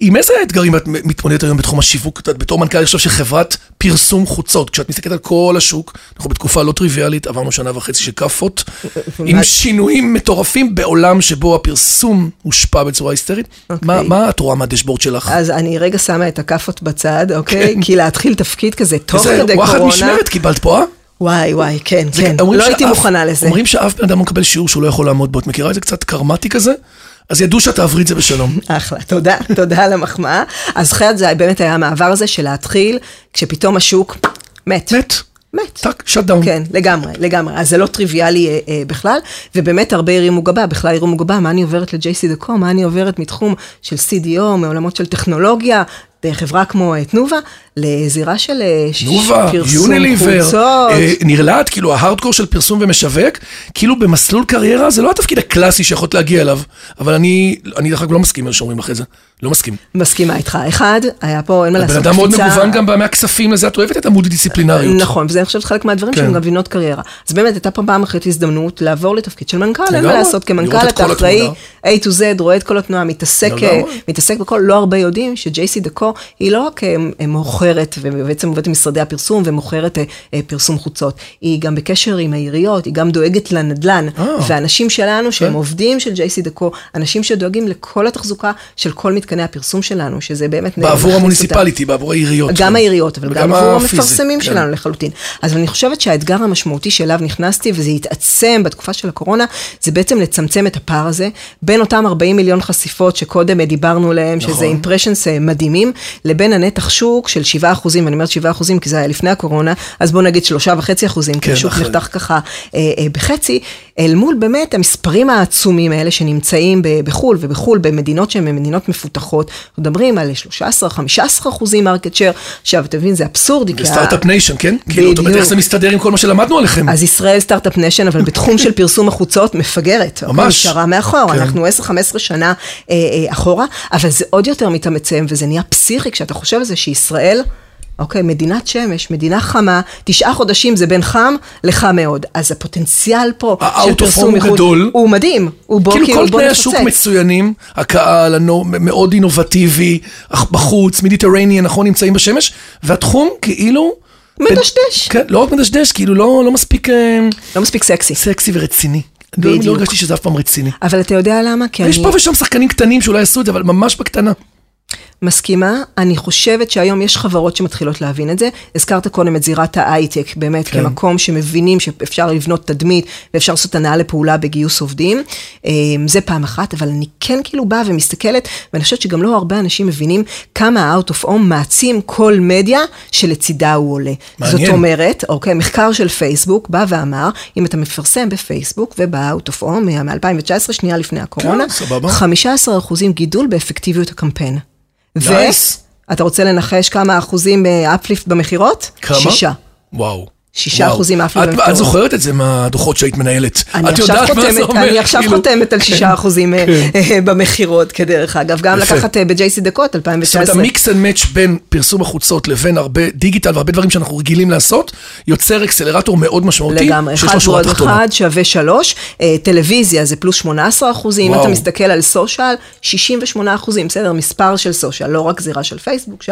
עם איזה אתגרים את מתמודדת היום בתחום השיווק? את בתור מנכ"ל, אני חושב שחברת פרסום חוצות, כשאת מסתכלת על כל השוק, אנחנו בתקופה לא טריוויאלית, עברנו שנה וחצי של כאפות, עם שינויים מטורפים בעולם שבו הפרסום הושפע בצורה היסטרית. מה מה את רואה מהדשבורד שלך? אז אני רגע שמה את הכאפות בצד, אוקיי? כן. כי להתחיל תפקיד כזה תוך כדי וואחד קורונה, משמרת קיבלת פה, אה? וואי וואי, כן, כן, לא הייתי מוכנה לזה. אומרים שאף בן אדם לא מקבל שיעור שהוא לא יכול לעמוד בו. את מכירה את זה קצת קרמטי כזה? אז ידעו שאת תעברי את זה בשלום. אחלה, תודה, תודה על המחמאה. אז חייבת זה באמת היה המעבר הזה של להתחיל, כשפתאום השוק מת. מת. מת. טאק, shut down. כן, לגמרי, לגמרי. אז זה לא טריוויאלי אה, אה, בכלל, ובאמת הרבה הרימו גבה, בכלל הרימו גבה, מה אני עוברת ל- JCDecaux, מה אני עוברת מתחום של CDO, מעולמות של טכנולוגיה, בחברה כמו אה, תנובה, לזירה של אה, תנובה, יוניליבר. אה, נרלט, כאילו ההארדקור של פרסום ומשווק, כאילו במסלול קריירה זה לא התפקיד הקלאסי שיכולת להגיע אליו, אבל אני, אני דרך אגב לא מסכים עם מה שאומרים אחרי זה, לא מסכים. מסכימה איתך. אחד, היה פה, אין מה בן לעשות, אדם מאוד קפיצה- מגוון גם מהכספים לזה, את אוהבת את המולטי-דיסציפלינריות. נכון, וזה אני חושבת חלק מהדברים כן. שהם גם קריירה. אז באמת הייתה פה פעם אחרת הזדמנות לעבור לתפקיד של מנכ"ל, אין מה. לעשות, כמנכ"ל את אתה אחראי. A to Z, רואה את כל התנועה, מתעסק. מתעסק בכל, לא הרבה יודעים ש-JC דקו היא לא רק אה, אה, מוכרת, ובעצם עובדת עם משרדי הפרסום ומוכרת אה, פרסום חוצות, היא גם בקשר עם העיריות, היא גם דואגת לנדל"ן, אה. ואנשים שלנו שהם כן. עובדים של JC דקו, אנשים שדואגים לכל התחזוקה של כל מתקני הפרסום שלנו, שזה באמת... בעבור. המוניציפליטי, בעבור העיריות. גם העיריות, אבל גם עבור המפרסמים כן. שלנו לחלוטין. אז אני חושבת שהאתגר המשמעותי שאליו נכנסתי, וזה התעצם בתקופה של הקורונה, זה בעצם לצמצם את הפער הזה, בין אותם 40 מיליון חשיפות שקודם דיברנו עליהם, שזה נכון. אימפרשנס מדהימים, לבין הנתח שוק של 7 אחוזים, ואני אומרת 7 אחוזים כי זה היה לפני הקורונה, אז בואו נגיד 3.5 אחוזים, כי כן, השוק אחרי. נחתך ככה אה, אה, בחצי, אל מול באמת המספרים העצומים האלה שנמצאים בחו"ל, ובחו"ל במדינות שהן מדינות מפותחות, מדברים על 13-15 אחוזים market share, עכשיו אתה מבין, זה אבסורדי, ו start-up nation, כן? כאילו, זאת אומרת. איך זה מסתדר עם כל מה שלמדנו עליכם? אז ישראל start-up nation, אבל בתחום של פרסום החוצות מפגרת. ממש. נשארה מאחור, כן. אנחנו 10-15 שנה אה, אה, אחורה, אבל זה עוד יותר מתעצם, וזה נהיה פסיכי כשאתה חושב על זה שישראל... אוקיי, מדינת שמש, מדינה חמה, תשעה חודשים זה בין חם לחם מאוד. אז הפוטנציאל פה של פרסום מחו"ל גדול. הוא מדהים. הוא בוא, כאילו כאילו, כל תנאי. השוק מצוינים, הקהל הנו- מאוד אינובטיבי, בחוץ, מדיטרניאן, נכון, נמצאים בשמש, והתחום כאילו... מדשדש. כן, לא רק מדשדש, כאילו לא לא מספיק אה, לא מספיק סקסי. סקסי ורציני. לא- לא בדיוק. הרגשתי שזה אף פעם רציני. אבל אתה יודע למה? כי יש אני... פה ושם שחקנים קטנים שאולי עשו את זה, אבל ממש בקטנה. מסכימה, אני חושבת שהיום יש חברות שמתחילות להבין את זה. הזכרת קודם את זירת ההייטק, באמת, כן. כמקום שמבינים שאפשר לבנות תדמית ואפשר לעשות הנעה לפעולה בגיוס עובדים. אה, זה פעם אחת, אבל אני כן כאילו באה ומסתכלת, ואני חושבת שגם לא הרבה אנשים מבינים כמה ה-out of home מעצים כל מדיה שלצידה הוא עולה. מעניין. זאת אומרת, אוקיי, מחקר של פייסבוק בא ואמר, אם אתה מפרסם בפייסבוק וב-out of home מ-2019, שנייה לפני הקורונה, כן, סבבה. 15 אחוזים גידול באפקטיביות הקמפיין. Nice. ואתה רוצה לנחש כמה אחוזים אפליפט במכירות? כמה? שישה. וואו. שישה. אחוזים אפילו את- את במכירות. זוכרת את זה מהדוחות שהיית מנהלת. את יודעת מה זה אומר. אני עכשיו כאילו. חותמת על שישה אחוזים אה, כן. אה, במכירות, כדרך אגב. גם. לקחת אה, ב- JCDecaux, זאת אומרת, 2019. ה mix and match בין פרסום החוצות לבין הרבה דיגיטל והרבה דברים שאנחנו רגילים לעשות, יוצר accelerator מאוד משמעותי, לגמרי, אחד ועוד. אחד שווה שלוש, אה, טלוויזיה זה פלוס 18 אחוזים, אם. אתה מסתכל על social, 68 אחוזים, בסדר, מספר של social, לא רק זירה של פייסבוק,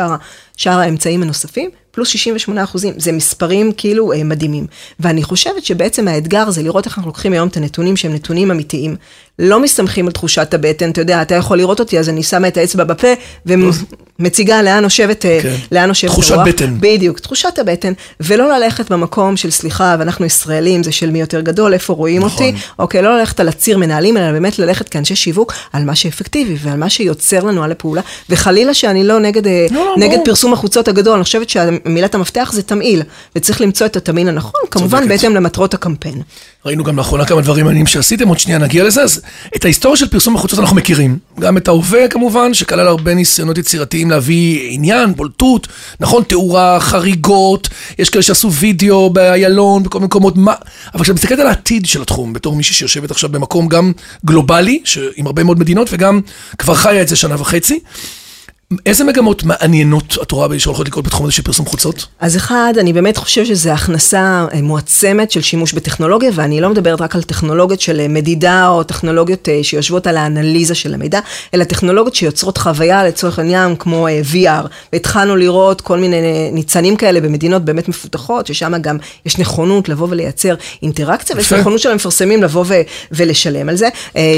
שאר האמצעים הנוספים, פלוס 68 אחוזים, זה מספרים כאילו אה, מדהימים. ואני חושבת שבעצם האתגר זה לראות איך אנחנו לוקחים היום את הנתונים שהם נתונים אמיתיים. לא מסתמכים על תחושת הבטן, אתה יודע, אתה יכול לראות אותי, אז אני שמה את האצבע בפה ומציגה לאן נושבת, אה, כן. לאן נושבת תחושת הרוח. בטן. בדיוק, תחושת הבטן, ולא ללכת במקום של סליחה, ואנחנו ישראלים, זה של מי יותר גדול, איפה רואים נכון. אותי, אוקיי, לא ללכת על הציר מנהלים, אלא באמת ללכת כאנשי שיווק על מה שאפקטיבי ועל מה שיוצר לנו על הפעולה, וחלילה שאני לא נגד, אה, לא, לא, נגד ברור. פרסום החוצות הגדול, אני חושבת שמילת המפתח זה תמהיל, וצריך למצוא את התמהיל הנכון, כמובן. בהתאם למטרות הקמפיין. ראינו גם לאחרונה כמה דברים מעניינים שעשיתם, עוד שנייה נגיע לזה, אז את ההיסטוריה של פרסום החוצות אנחנו מכירים. גם את ההווה כמובן, שכלל הרבה ניסיונות יצירתיים להביא עניין, בולטות, נכון, תאורה, חריגות, יש כאלה שעשו וידאו באיילון, בכל מיני מקומות, מה... אבל כשאת מסתכלת על העתיד של התחום, בתור מישהי שיושבת עכשיו במקום גם גלובלי, עם הרבה מאוד מדינות, וגם כבר חיה את זה שנה וחצי, איזה מגמות מעניינות את רואה שהולכות לקרות בתחום הזה של פרסום חוצות? אז אחד, אני באמת חושבת שזו הכנסה אה, מועצמת של שימוש בטכנולוגיה, ואני לא מדברת רק על טכנולוגיות של אה, מדידה או טכנולוגיות אה, שיושבות על האנליזה של המידע, אלא טכנולוגיות שיוצרות חוויה לצורך העניין כמו VR. והתחלנו לראות כל מיני ניצנים כאלה במדינות באמת מפותחות, ששם גם יש נכונות לבוא ולייצר אינטראקציה, ויש. נכונות של המפרסמים לבוא ו- ולשלם על זה.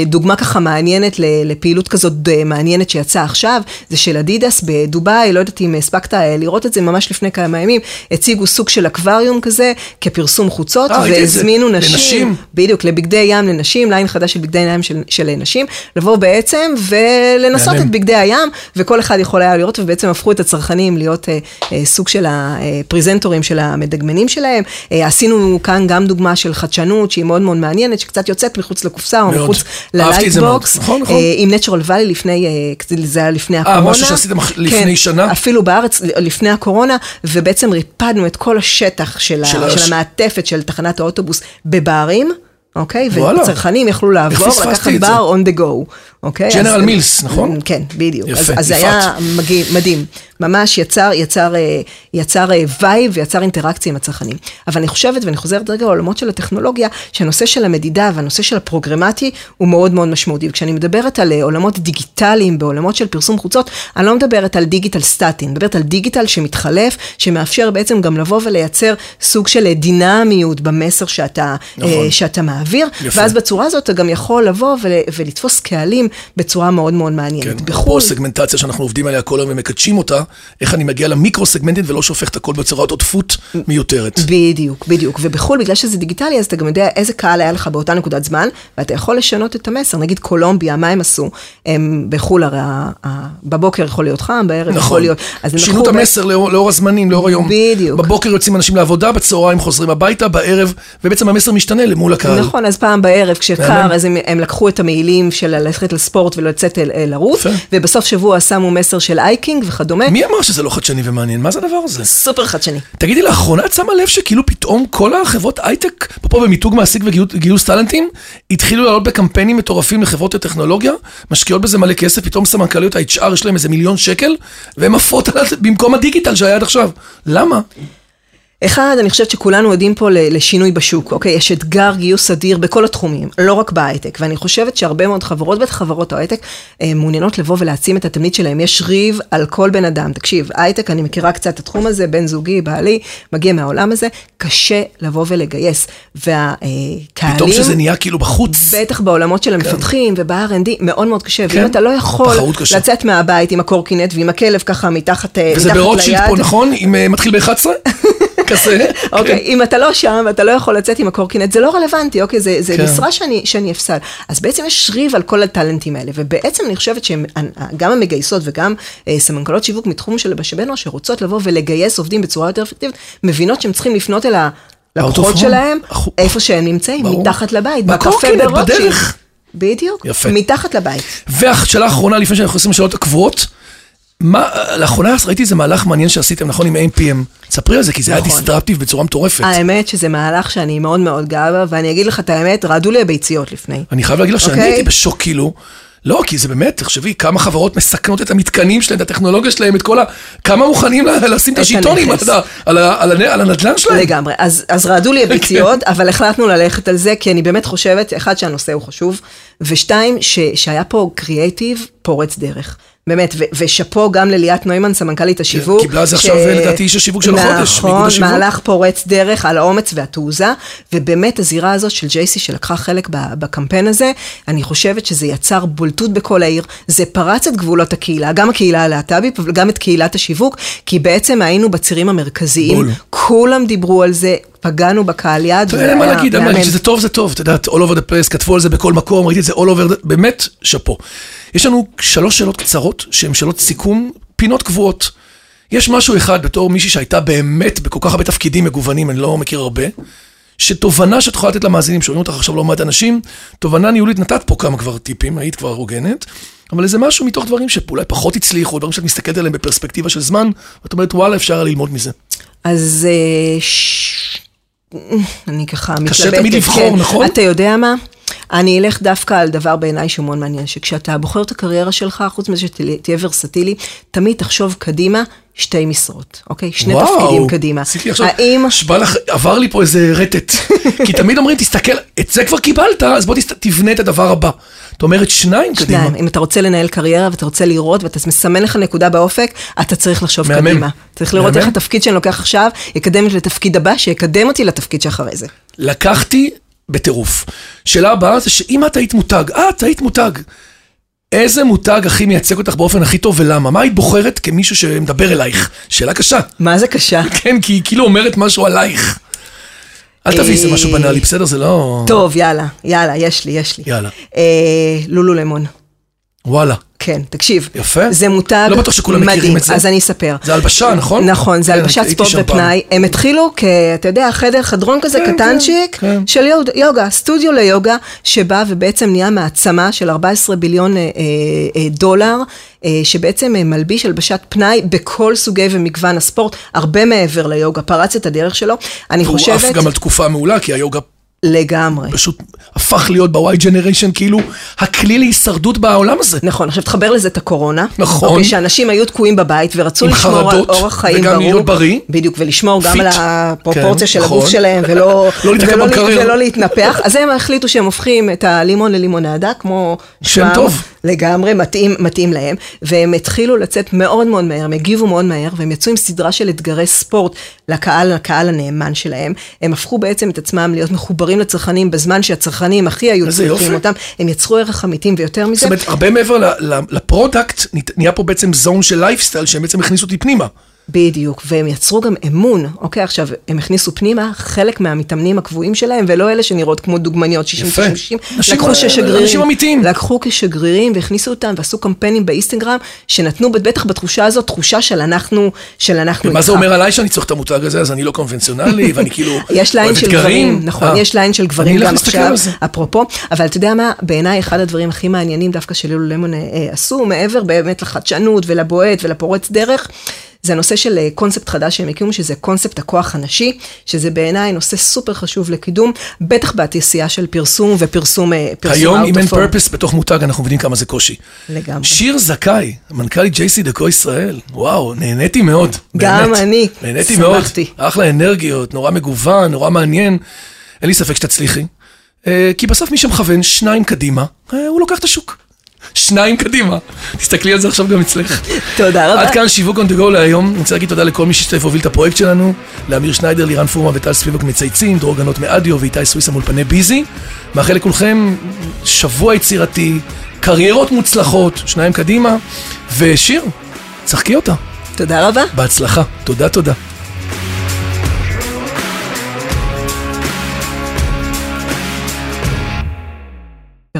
דוגמה ככה מעניינת לפעילות כזאת מעניינת שיצאה עכשיו, זה של אדידס בדובאי, לא יודעת אם הספקת אה, לראות את זה ממש לפני כמה ימים, הציגו סוג של אקווריום כזה, כפרסום חוצות, אה. והזמינו נשים, לנשים. בדיוק, לבגדי ים לנשים, ליין חדש של בגדי ים של, של נשים, לבוא בעצם ולנסות. את בגדי הים, וכל אחד יכול היה לראות, ובעצם הפכו את הצרכנים להיות אה, אה, סוג של הפרזנטורים של המדגמנים שלהם. אה, עשינו כאן גם דוגמה של חדשנות שהיא מאוד מאוד מעניינת, שקצת יוצאת מחוץ לקופסה או מאוד. מחוץ. ל light box. נכון, נכון. אה, עם Nature Valley לפני, אה, זה היה לפני הקורונה. משהו שעשיתם אח- לפני כן, שנה? אפילו בארץ לפני הקורונה, ובעצם ריפדנו את כל השטח של, של ה, הש- של המעטפת של תחנת האוטובוס בברים. אוקיי? וואלה. וצרכנים יכלו לעבור, לקחת? בר on the go, אוקיי? General אז- Mills, נכון? כן, בדיוק. יפה, אז, אז זה. היה מגיע, מדהים. ממש יצר, יצר, אה, יצר אה, vibe ויצר אינטראקציה עם הצרכנים. אבל אני חושבת, ואני חוזרת רגע לעולמות של הטכנולוגיה, שהנושא של המדידה והנושא של הפרוגרמטי הוא מאוד מאוד משמעותי. וכשאני מדברת על אה, עולמות דיגיטליים, בעולמות של פרסום חוצות, אני לא מדברת על דיגיטל סטטי, אני מדברת על דיגיטל שמתחלף, שמאפשר בעצם גם לבוא ולייצר סוג של אה, דינמיות במסר שאתה, נכון. אה, שאתה מעביר, יפה. ואז בצורה הזאת אתה גם יכול לבוא ול, ולתפוס קהלים בצורה מאוד מאוד מעניינת. כן, בחו"ל, פה סגמנטציה שאנחנו עובדים עליה כל היום ומקדשים אותה, איך אני מגיע למיקרו סגמנטית ולא שופך את הכל בצורת עודפות מיותרת. בדיוק, בדיוק. ובחו"ל, בגלל שזה דיגיטלי, אז אתה גם יודע איזה קהל היה לך באותה נקודת זמן, ואתה יכול לשנות את המסר. נגיד קולומביה, מה הם עשו? הם בחו"ל, הרי בבוקר יכול להיות חם, בערב יכול נכון, להיות... אז הם שינו את ב- המסר לאור, לאור הזמנים, לאור היום. בדיוק. בבוקר יוצאים אנשים לעבודה, בצהריים חוזרים הביתה, בערב, ובעצם המסר משתנה למול הקהל. נכון, אז פעם בערב. כשקר, אז הם, הם לקחו את המעילים של ללכת לספורט ולצאת אל- אל- לרוץ. ובסוף שבוע שמו מסר של hiking וכדומה. מי אמר שזה לא חדשני ומעניין? מה זה הדבר הזה? סופר חדשני. תגידי, לאחרונה את שמה לב שכאילו פתאום כל החברות הייטק, פה במיתוג מעסיק וגיוס טאלנטים, התחילו לעלות בקמפיינים מטורפים לחברות הטכנולוגיה, משקיעות בזה מלא כסף, פתאום סמנכ"ליות ה-HR יש להם איזה מיליון שקל, והן עפות במקום הדיגיטל שהיה עד עכשיו. למה? אחד, אני חושבת שכולנו עדים פה לשינוי בשוק, אוקיי? יש אתגר גיוס אדיר בכל התחומים, לא רק בהייטק, ואני חושבת שהרבה מאוד חברות, בטח חברות ההייטק, אה, מעוניינות לבוא ולהעצים את התדמית שלהם. יש ריב על כל בן אדם. תקשיב, הייטק, אני מכירה קצת את התחום הזה, בן זוגי, בעלי, מגיע מהעולם הזה, קשה לבוא ולגייס. והקהלים... פתאום שזה נהיה כאילו בחוץ. בטח בעולמות של המפתחים וב-R&D, מאוד מאוד קשה. כן. ואם אתה לא יכול. לצאת מהבית עם הקורקינט ועם הכלב ככה מתחת, אה, וזה מתחת ליד, פה, נכון? אם אה, מתחיל ב-11? כזה. אוקיי, אם אתה לא שם ואתה לא יכול לצאת עם הקורקינט, זה לא רלוונטי, אוקיי? זה, זה כן. משרה שאני, שאני אפסל. אז בעצם יש ריב על כל הטאלנטים האלה, ובעצם אני חושבת שגם המגייסות וגם אה, סמנכ"לות שיווק מתחום של אנוש, שרוצות לבוא ולגייס עובדים בצורה יותר אפקטיבית, מבינות שהן צריכות לפנות אל הלקוחות. שלהם, איפה שהם נמצאים. מתחת לבית, בקפה ברוטשילד. בדרך. בדיוק, יפה. מתחת לבית. והשאלה האחרונה, לפני שאנחנו עושים לשאלות הקבועות, מה, לאחרונה ראיתי איזה מהלך מעניין שעשיתם, נכון, עם AMPM. ספרי על זה, כי זה היה נכון. דיסטרפטיב בצורה מטורפת. האמת שזה מהלך שאני מאוד מאוד גאה בה, ואני אגיד לך את האמת, רעדו לי הביציות לפני. אני חייב להגיד לך שאני אוקיי. הייתי בשוק, כאילו. לא, כי זה באמת, תחשבי, כמה חברות מסכנות את המתקנים שלהם, את הטכנולוגיה שלהם, את כל ה... כמה מוכנים לשים את השיטונים. על על על על הנדל"ן שלהם. לגמרי. אז, אז רעדו לי הביציות, אבל החלטנו ללכת על זה, כי אני באמת חושבת, אחד, שהנושא הוא חשוב, ושתיים, ש, שהיה פה קריאייטיב פורץ דרך. באמת, ושאפו גם לליאת נוימן, סמנכ"לית השיווק. קיבלה על זה עכשיו, לדעתי, איש השיווק של החודש, נכון. מהלך פורץ דרך על האומץ והתעוזה, ובאמת הזירה הזאת של ג'ייסי שלקחה חלק בקמפיין הזה, אני חושבת שזה יצר בולטות בכל העיר, זה פרץ את גבולות הקהילה, גם הקהילה הלהט"בית, אבל גם את קהילת השיווק, כי בעצם היינו בצירים המרכזיים, בול. כולם דיברו על זה, פגענו בקהל יודע, אין מה להגיד, שזה טוב זה טוב, את יודעת, all over the place, כתבו על זה בכל מקום, ראיתי את זה all over, באמת, שאפו. יש לנו שלוש שאלות קצרות, שהן שאלות סיכום, פינות קבועות. יש משהו אחד בתור מישהי שהייתה באמת בכל כך הרבה תפקידים מגוונים, אני לא מכיר הרבה, שתובנה שאת יכולה לתת למאזינים, שומעים אותך עכשיו לא מעט אנשים, תובנה ניהולית, נתת פה כמה כבר טיפים, היית כבר הוגנת, אבל איזה משהו מתוך דברים שאולי פחות הצליחו, דברים שאת מסתכלת עליהם בפרספקטיבה של זמן, ואת אומרת, וואלה, אפשר ללמוד מזה. אז אה, ש... אני ככה מתלבטת. קשה תמיד לבחור, כן. נכון? אתה יודע מה? אני אלך דווקא על דבר בעיניי שהוא מאוד מעניין, שכשאתה בוחר את הקריירה שלך, חוץ מזה שתהיה ורסטילי, תמיד תחשוב קדימה שתי משרות, אוקיי? שני תפקידים קדימה. עשיתי עכשיו, האם... שבא לך, עבר לי פה איזה רטט. כי תמיד אומרים, תסתכל, את זה כבר קיבלת, אז בוא תסת, תבנה את הדבר הבא. את אומרת שניים קדימה. שניים, אם אתה רוצה לנהל קריירה ואתה רוצה לראות ואתה מסמן לך נקודה באופק, אתה צריך לחשוב מהמם. קדימה. צריך לראות מהמם. איך התפקיד שאני לוקח עכשיו, יקדם אותי לתפקיד הבא, שיקדם אותי לתפקיד שאחרי זה. לקחתי בטירוף. שאלה הבאה זה שאם את היית מותג, את היית מותג, איזה מותג הכי מייצג אותך באופן הכי טוב ולמה? מה היית בוחרת כמישהו שמדבר אלייך? שאלה קשה. מה זה קשה? כן, כי היא כאילו אומרת משהו עלייך. אל תביא איזה משהו בנאלי, בסדר? זה לא... טוב, יאללה, יאללה, יש לי, יש לי. יאללה. אה, לולו למון. וואלה. כן, תקשיב. יפה. זה מותג לא בטוח שכולם מכירים מדהים. את זה. אז אני אספר. זה הלבשה, נכון? נכון, זה כן, הלבשת ספורט. ופנאי. הם התחילו כ... אתה יודע, חדר, חדרון כזה כן, קטנצ'יק כן, כן. של יוגה, סטודיו ליוגה, שבא ובעצם נהיה מעצמה של 14 ביליון אה, אה, אה, דולר, אה, שבעצם אה, מלביש הלבשת פנאי בכל סוגי ומגוון הספורט, הרבה מעבר ליוגה, פרץ את הדרך שלו. אני והוא חושבת... עף גם על תקופה מעולה, כי היוגה לגמרי. פשוט הפך להיות ב-Y Generation כאילו הכלי להישרדות בעולם הזה. נכון, עכשיו תחבר לזה את הקורונה. נכון. אוקיי, שאנשים היו תקועים בבית ורצו עם לשמור על חרדות, אורח חיים וגם ברור. להיות בריא. בדיוק, ולשמור גם fit. על הפרופורציה כן, של נכון. הגוף שלהם, ולא, לא ולא. ולא להתנפח. אז הם החליטו שהם הופכים את הלימון ללימונדה, כמו שם טוב. לגמרי, מתאים, מתאים להם. והם התחילו לצאת מאוד מאוד מהר, הם הגיבו מאוד מהר, והם יצאו עם סדרה של אתגרי ספורט לקהל, לקהל הנאמן שלהם. הם הפכו בעצם את עצמם להיות מחוברים לצרכנים בזמן שהצרכנים הכי היו צריכים. אותם. הם יצרו ערך אמיתים ויותר מזה. זאת אומרת, הרבה מעבר ל product, נהיה פה בעצם zone של לייפסטייל שהם בעצם הכניסו אותי פנימה. בדיוק, והם יצרו גם אמון, אוקיי, עכשיו, הם הכניסו פנימה חלק מהמתאמנים הקבועים שלהם, ולא אלה שנראות כמו דוגמניות 60 יפה. 60 אנשים- לקחו ששגרירים, אנשים אמיתיים. לקחו כשגרירים והכניסו אותם ועשו קמפיינים באינסטגרם, שנתנו בטח בתחושה הזאת תחושה של אנחנו, של אנחנו ומה זה אומר עליי שאני צריך את המותג הזה, אז אני לא קונבנציונלי, ואני כאילו יש line של. גברים, נכון, אה. יש line של גברים גם עכשיו. אפרופו, אבל אתה יודע מה, בעיניי אחד הדברים הכי מעניינים דווקא של לולולמון אה, עשו, מעבר באמת לחדשנות ולבועט ולפורץ דרך, זה הנושא של אה, קונספט חדש שהם הקימו, שזה קונספט הכוח הנשי, שזה בעיניי נושא סופר חשוב לקידום, בטח בתעשייה של פרסום ופרסום אה, פרסום היום, אם אין. purpose בתוך מותג, אנחנו מבינים כמה זה קושי. לגמרי. שיר זכאי, מנכ"לית ג'ייסי דקו ישראל, וואו, נהניתי מאוד. גם באמת. אני, נהניתי מאוד. שמחתי. אחלה אנרגיות, נורא מגוון, נורא מעניין. אין לי ספק שתצליחי. אה, כי בסוף מי שמכוון שניים קדימה, הוא לוקח את השוק. שניים קדימה. תסתכלי על זה עכשיו גם אצלך. תודה רבה. עד כאן שיווק on the go להיום. אני רוצה להגיד תודה לכל מי שהשתתף והוביל את הפרויקט שלנו. לאמיר שניידר, לירן פורמה וטל ספיבק מצייצים, דרור גנות מאדיו ואיתי סוויסה מאולפני ביזי. מאחל לכולכם שבוע יצירתי, קריירות מוצלחות, שניים קדימה, ושיר, צחקי אותה. תודה רבה. בהצלחה. תודה, תודה.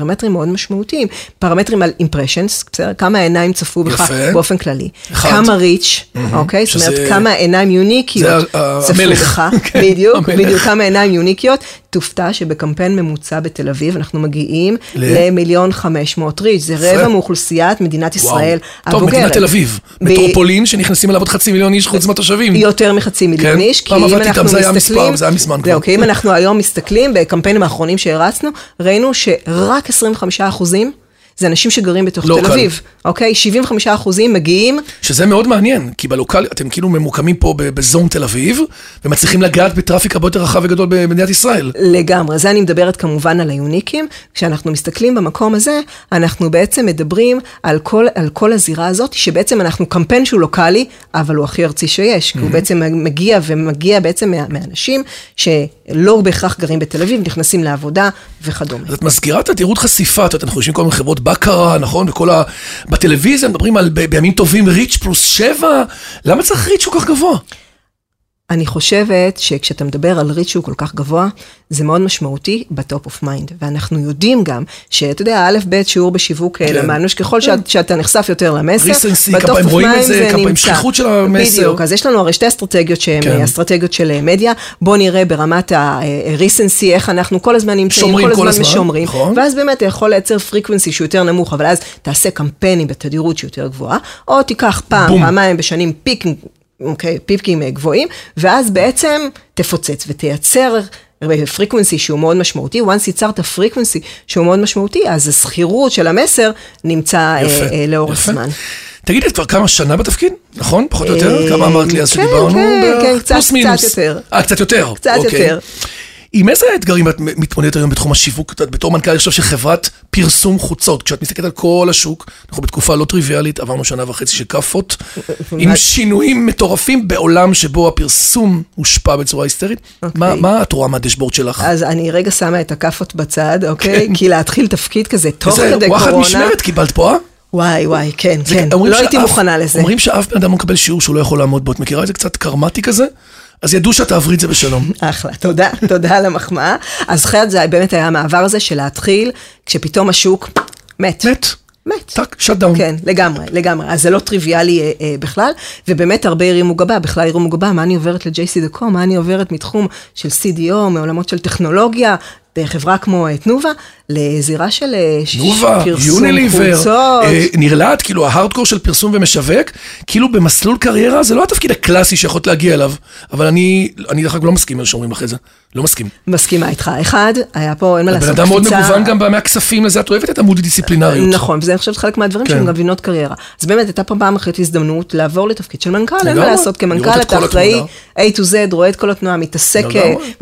פרמטרים מאוד משמעותיים, פרמטרים על impressions, בסדר? כמה העיניים צפו בך. באופן כללי, אחד. כמה reach, אוקיי? זאת אומרת, כמה עיניים יוניקיות זה צפו המלך. בך, כן, בדיוק. בדיוק, כמה עיניים יוניקיות. תופתע שבקמפיין ממוצע בתל אביב אנחנו מגיעים למיליון חמש מאות ריץ', זה רבע מאוכלוסיית מדינת ישראל טוב, הבוגרת. מדינת תל אביב. מטרופולין שנכנסים אליו עוד חצי מיליון איש חוץ מהתושבים. יותר מחצי מיליון כן, איש, כי פעם אם עבדתי אנחנו איתם, זה היה מסתכלים, מספר, זה היה מזמן כבר. זהו, כי אם אנחנו היום מסתכלים בקמפיינים האחרונים שהרצנו, ראינו שרק 25 אחוזים זה אנשים שגרים בתוך לא תל. אביב, אוקיי? 75 אחוזים מגיעים, שזה מאוד מעניין, כי בלוקל, אתם כאילו ממוקמים פה בזון תל אביב, ומצליחים לגעת בטראפיק הרבה יותר רחב וגדול במדינת ישראל. לגמרי, זה אני מדברת כמובן על היוניקים. כשאנחנו מסתכלים במקום הזה, אנחנו בעצם מדברים על כל, על כל הזירה הזאת, שבעצם אנחנו קמפיין שהוא לוקאלי, אבל הוא הכי ארצי שיש, כי הוא בעצם מגיע ומגיע בעצם מה, מאנשים שלא בהכרח גרים בתל אביב, נכנסים לעבודה וכדומה. אז את מזכירה את תדירות חשיפה, את יודעת, אנחנו יושבים כל מיני חברות בקרה, נכון? וכל ה... בטלוויזיה מדברים על בימים טובים reach פלוס שבע, למה צריך reach כל כך גבוה? אני חושבת שכשאתה מדבר על reach שהוא כל כך גבוה, זה מאוד משמעותי ב top of mind. ואנחנו יודעים גם, שאתה יודע, א', ב', שיעור בשיווק כן. למדנו, שככל שאת, שאתה נחשף יותר למסר, רואים את mind זה, כמה פעמים נמצא. שכיחות של המסר. בדיוק, אז יש לנו הרי שתי אסטרטגיות שהן כן. כן. אסטרטגיות של אה, מדיה. בוא נראה ברמת ה-recency, איך אנחנו כל הזמן נמצאים, כל כל הזמן הזמן, משומרים. נכון. ואז באמת אתה יכול לייצר frequency שהוא יותר נמוך, אבל אז תעשה קמפיינים בתדירות שהיא יותר גבוהה, או תיקח פעם. פעמיים בשנים peak, אוקיי, פיקים אה, גבוהים, ואז בעצם תפוצץ ותייצר frequency שהוא מאוד משמעותי, once ייצרת frequency שהוא מאוד משמעותי, אז הזכירות של המסר נמצא אה, יפה, אה, לאורך יפה. זמן. תגידי, את כבר כמה שנה בתפקיד, נכון? פחות או יותר? אה, כמה אמרת לי אז כן, שדיברנו? כן? כן, קצת-. יותר. אה, קצת יותר. קצת אוקיי. יותר. עם איזה אתגרים את מתמודדת היום בתחום השיווק? את בתור מנכ"ל עכשיו של חברת פרסום חוצות, כשאת מסתכלת על כל השוק, אנחנו בתקופה לא טריוויאלית, עברנו שנה וחצי של כאפות, עם שינויים מטורפים בעולם שבו הפרסום הושפע בצורה היסטרית. אוקיי. מה- מה את רואה מהדשבורד שלך? אז אני רגע שמה את הכאפות בצד, אוקיי? כי להתחיל תפקיד כזה תוך כדי וואחד קורונה, משמרת קיבלת פה, אה? וואי וואי, כן, כן, לא הייתי מוכנה לזה. אומרים שאף בן אדם לא מקבל שיעור שהוא לא יכול לעמוד בו. את מכירה את זה קצת קרמטי כזה? אז ידעו שאת תעברי את זה בשלום. אחלה, תודה, תודה על המחמאה. אז חייבת זה באמת היה המעבר הזה של להתחיל, כשפתאום השוק מת. מת. מת. טאק, shut down. כן, לגמרי, לגמרי. אז זה לא טריוויאלי אה, אה, בכלל, ובאמת הרבה הרימו גבה, בכלל הרימו גבה, מה אני עוברת ל-JCDecaux, מה אני עוברת מתחום של CDO, מעולמות של טכנולוגיה, בחברה כמו אה, תנובה, לזירה של אה, פרסום יוניליבר. אה, נרלט, כאילו ההארדקור של פרסום ומשווק, כאילו במסלול קריירה זה לא התפקיד הקלאסי שיכולת להגיע אליו, אבל אני, אני דרך אגב לא מסכים עם שאומרים את זה, לא מסכים. מסכימה איתך. אחד, היה פה, אין מה לעשות, אדם מאוד קפיצה- מגוון גם מהכספים לזה, את אוהבת את המולטי-דיסציפלינריות. נכון, וזה אני חושבת חלק מהדברים כן. שהם גם גבינות קריירה. אז באמת הייתה פה פעם אחרת הזדמנות לעבור לתפקיד של מנכ"ל, אין מה. לעשות, כמנכ"ל את אתה אחראי. A to Z, רואה את כל התנועה, מתעסק.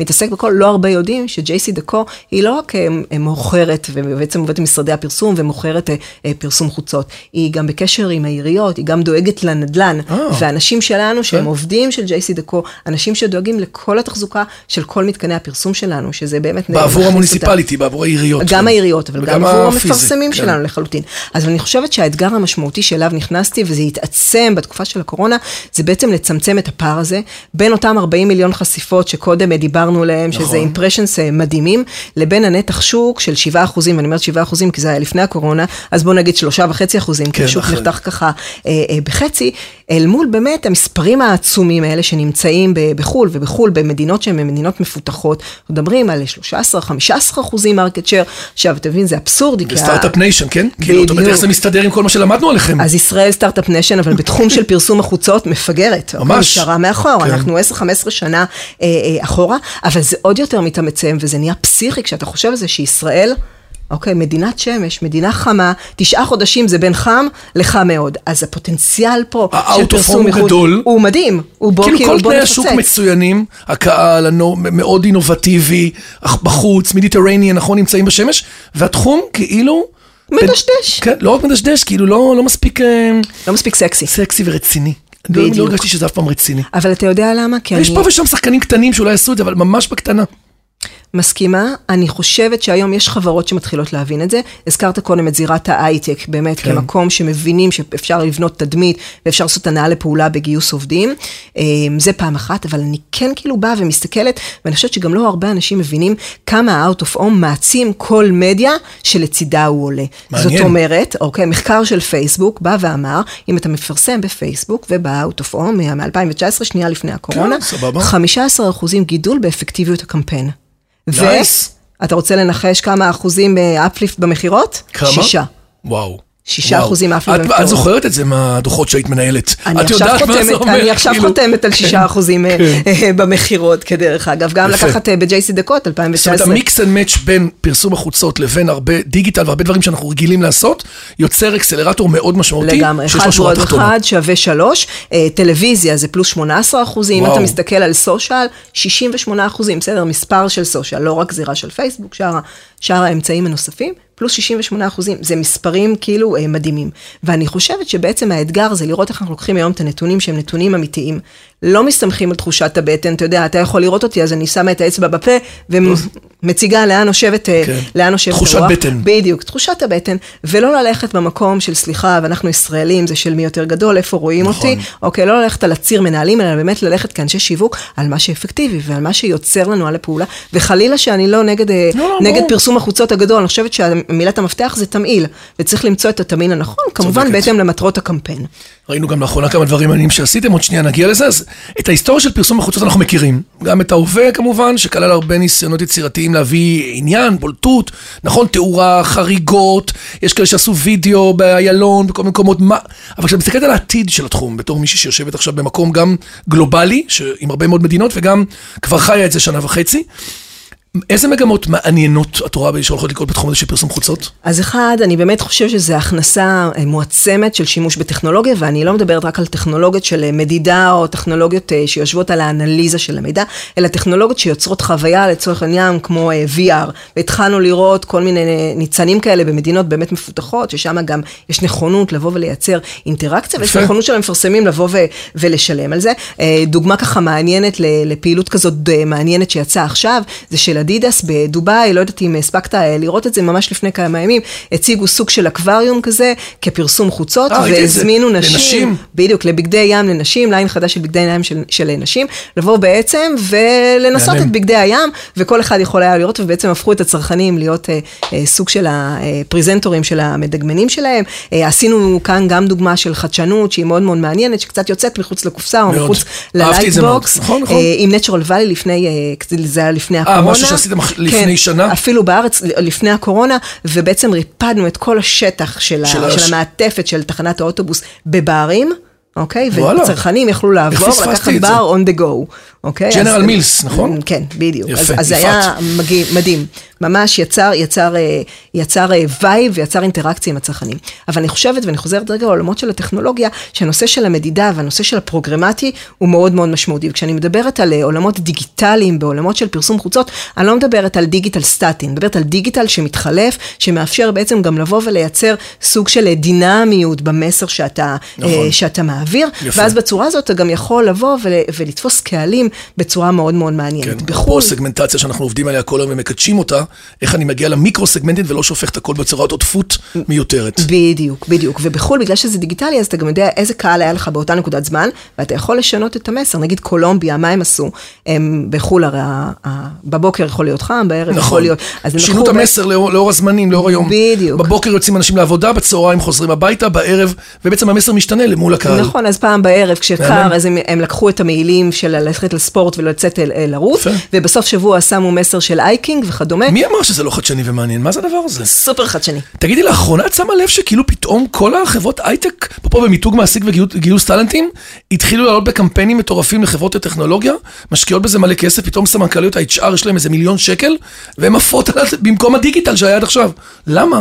מתעסק בכל, לא הרבה יודעים ש-JC דקו היא לא רק אה, אה, מוכרת, ובעצם עובדת עם משרדי הפרסום ומוכרת אה, אה, פרסום חוצות, היא גם בקשר עם העיריות, היא גם דואגת לנדל"ן, אה. ואנשים שלנו שהם כן. עובדים של JC דקו, אנשים שדואגים לכל התחזוקה של כל מתקני הפרסום שלנו, שזה באמת... בעבור. המוניציפליטי, בעבור העיריות. גם העיריות, אבל גם עבור המפרסמים כן. שלנו לחלוטין. אז אני חושבת שהאתגר המשמעותי שאליו נכנסתי, וזה התעצם בתקופה של הקורונה, זה בעצם לצמצם את הפער הזה, בין אותם 40 מיליון חשיפות שקודם דיברנו עליהם, שזה נכון. אימפרשנס מדהימים, לבין הנתח שוק של 7 אחוזים, ואני אומרת 7 אחוזים כי זה היה לפני הקורונה, אז בואו נגיד 3.5 אחוזים, כי כן, השוק. נחתך ככה אה, אה, בחצי, אל מול באמת המספרים העצומים האלה שנמצאים ב- בחו"ל, ובחו"ל במדינות שהן מדינות מפותחות, מדברים על 13-15 אחוזים market share, עכשיו אתה מבין, זה אבסורדי. כי ב start-up nation, כן? כאילו, זאת אומרת, בדיוק. איך זה מסתדר עם כל מה שלמדנו עליכם? אז ישראל start-up nation, אבל בתחום של פרסום החוצות מפגרת. ממש. נשארה מאחור, כן. אנחנו 10-15 שנה אה, אה, אחורה, אבל זה עוד יותר מתעצם, וזה נהיה פסיכי כשאתה חושב על זה שישראל... אוקיי, מדינת שמש, מדינה חמה, תשעה חודשים זה בין חם לחם מאוד. אז הפוטנציאל פה של פרסום חוצות, גדול. הוא מדהים. הוא בוא, כאילו כאילו, כל תנאי. השוק מצוינים, הקהל הנו- מאוד אינובטיבי, בחוץ, Mediterranean, נכון, נמצאים בשמש, והתחום כאילו... מדשדש. כן, לא רק מדשדש, כאילו לא לא מספיק אה, לא מספיק סקסי. סקסי ורציני. לא- לא בדיוק. הרגשתי שזה אף פעם רציני. אבל אתה יודע למה? כי יש אני... פה ושם שחקנים קטנים שאולי עשו את זה, אבל ממש בקטנה. מסכימה, אני חושבת שהיום יש חברות שמתחילות להבין את זה. הזכרת קודם את זירת ההייטק, באמת כן. כמקום שמבינים שאפשר לבנות תדמית ואפשר לעשות הנעה לפעולה בגיוס עובדים. אה, זה פעם אחת, אבל אני כן כאילו באה ומסתכלת, ואני חושבת שגם לא הרבה אנשים מבינים כמה ה-out of home מעצים כל מדיה שלצידה הוא עולה. מעניין. זאת אומרת, אוקיי, מחקר של פייסבוק בא ואמר, אם אתה מפרסם בפייסבוק וב-out of home מ-2019, שנייה לפני הקורונה, כן, סבבה. 15 אחוזים גידול באפקטיביות הקמפיין. Nice. ואתה רוצה לנחש כמה אחוזים uplift במכירות? כמה? שישה. וואו. שישה. אחוזים uplift במכירות. את זוכרת את זה מהדוחות שהיית מנהלת. את יודעת מה זה אומר, אני עכשיו כאילו. חותמת על כן. שישה אחוזים אה, אה, במכירות, כדרך אגב. גם יפה. לקחת אה, ב-JCDecaux, זאת אומרת, 2019. ה mix and match בין פרסום החוצות לבין הרבה דיגיטל והרבה דברים שאנחנו רגילים לעשות, יוצר accelerator מאוד משמעותי, לגמרי, אחד ועוד. אחד שווה שלוש, אה, טלוויזיה זה פלוס 18 אחוזים, אם. אתה מסתכל על social, 68 אחוזים, בסדר, מספר של סושיאל, לא רק זירה של פייסבוק, שאר האמצעים הנוספים, פלוס 68 אחוזים, זה מספרים כאילו אה, מדהימים. ואני חושבת שבעצם האתגר זה לראות איך אנחנו לוקחים היום את הנתונים שהם נתונים אמיתיים. לא מסתמכים על תחושת הבטן, אתה יודע, אתה יכול לראות אותי, אז אני שמה את האצבע בפה ומציגה לאן נושבת, אה, כן. לאן נושבת תחושת הרוח. בטן. בדיוק, תחושת הבטן, ולא ללכת במקום של סליחה, ואנחנו ישראלים, זה של מי יותר גדול, איפה רואים נכון. אותי, אוקיי, לא ללכת על הציר מנהלים, אלא באמת ללכת כאנשי שיווק על מה שאפקטיבי ועל מה שיוצר לנו על הפעולה, וחלילה שאני לא נגד, אה, לא, לא, נגד ברור. פרסום החוצות הגדול, אני חושבת שמילת המפתח זה תמהיל, וצריך למצוא את התמהיל הנכון, כמובן. בהתאם למטרות הקמפיין. ראינו גם לאחרונה כמה דברים מעניינים שעשיתם, עוד שנייה נגיע לזה. אז את ההיסטוריה של פרסום החוצות אנחנו מכירים. גם את ההווה כמובן, שכלל הרבה ניסיונות יצירתיים להביא עניין, בולטות, נכון, תאורה, חריגות, יש כאלה שעשו וידאו באיילון, בכל מקומות, מה... אבל כשאת מסתכלת על העתיד של התחום, בתור מישהי שיושבת עכשיו במקום גם גלובלי. עם הרבה מאוד מדינות, וגם כבר חיה את זה שנה וחצי, איזה מגמות מעניינות את רואה שהולכות לקרות בתחום הזה של פרסום חוצות? אז אחד, אני באמת חושב שזו הכנסה אה, מועצמת של שימוש בטכנולוגיה, ואני לא מדברת רק על טכנולוגיות של אה, מדידה או טכנולוגיות אה, שיושבות על האנליזה של המידע, אלא טכנולוגיות שיוצרות חוויה לצורך העניין כמו VR. והתחלנו לראות כל מיני ניצנים כאלה במדינות באמת מפותחות, ששם גם יש נכונות לבוא ולייצר אינטראקציה, ויש. נכונות של המפרסמים לבוא ו- ולשלם על זה. דוגמה ככה מעניינת לפעילות כזאת מעניינת שיצאה עכשיו, זה של אדידס בדובאי, לא יודעת אם הספקת אה, לראות את זה ממש לפני כמה ימים, הציגו סוג של אקווריום כזה כפרסום חוצות, אה, את זה. והזמינו נשים, לנשים. בדיוק, לבגדי ים לנשים, ליין חדש של בגדי ים של, של נשים, לבוא בעצם ולנסות. את בגדי הים, וכל אחד יכול היה לראות, ובעצם הפכו את הצרכנים להיות אה, אה, סוג של הפרזנטורים של המדגמנים שלהם. אה, עשינו כאן גם דוגמה של חדשנות שהיא מאוד מאוד מעניינת, שקצת יוצאת מחוץ לקופסה או מאוד. מחוץ. ל lightbox, נכון, נכון. אה, עם Nature Valley לפני, אה, זה היה לפני הקורונה. שעשיתם אח- לפני כן, שנה? אפילו בארץ, לפני הקורונה, ובעצם ריפדנו את כל השטח של, של ה, של המעטפת של תחנת האוטובוס בברים. אוקיי? וואלה. וצרכנים יכלו לעבור, לקחת? בר on the go, אוקיי? אז- Mills, נכון? כן, בדיוק. יפה, אז, אז זה. היה מדהים. ממש יצר, יצר, אה, יצר אה, vibe ויצר אינטראקציה עם הצרכנים. אבל אני חושבת, ואני חוזרת רגע לעולמות של הטכנולוגיה, שהנושא של המדידה והנושא של הפרוגרמטי הוא מאוד מאוד משמעותי. וכשאני מדברת על אה, עולמות דיגיטליים, בעולמות של פרסום חוצות, אני לא מדברת על דיגיטל סטטי, אני מדברת על דיגיטל שמתחלף, שמאפשר בעצם גם לבוא ולייצר סוג של אה, דינמיות במסר שאתה, נכון. אה, שאתה מעביר. יפה. ואז בצורה הזאת אתה גם יכול לבוא ול, ולתפוס קהלים בצורה מאוד מאוד כן, מעניינת. אפרופו בחו"ל, סגמנטציה שאנחנו עובדים עליה כל היום ומקדשים אותה, איך אני מגיע למיקרו סגמנטית ולא שופך את הכל בצורת עודפות מיותרת. בדיוק, בדיוק. ובחו"ל, בגלל שזה דיגיטלי, אז אתה גם יודע איזה קהל היה לך באותה נקודת זמן, ואתה יכול לשנות את המסר. נגיד קולומביה, מה הם עשו? הם בחו"ל, הרי בבוקר יכול להיות חם, בערב יכול נכון. להיות... הם שינו את ב- המסר לאור, לאור הזמנים, לאור היום. בדיוק. בבוקר יוצאים אנשים לעבודה, בצהריים חוזרים הביתה, בערב, ובעצם המסר משתנה למול הקהל. נכון, אז פעם בערב. כשקר, אז הם, הם לקחו את המעילים של ללכת לספורט ולצאת לרוץ. ובסוף שבוע שמו מסר של hiking וכדומה. מי אמר שזה לא חדשני ומעניין? מה זה הדבר הזה? סופר חדשני. תגידי, לאחרונה את שמה לב שכאילו פתאום כל החברות הייטק, פה במיתוג מעסיק וגיוס טאלנטים, התחילו לעלות בקמפיינים מטורפים לחברות הטכנולוגיה, משקיעות בזה מלא כסף, פתאום סמנכ"ליות ה-HR יש להם איזה מיליון שקל, והן עפות במקום הדיגיטל שהיה עד עכשיו. למה?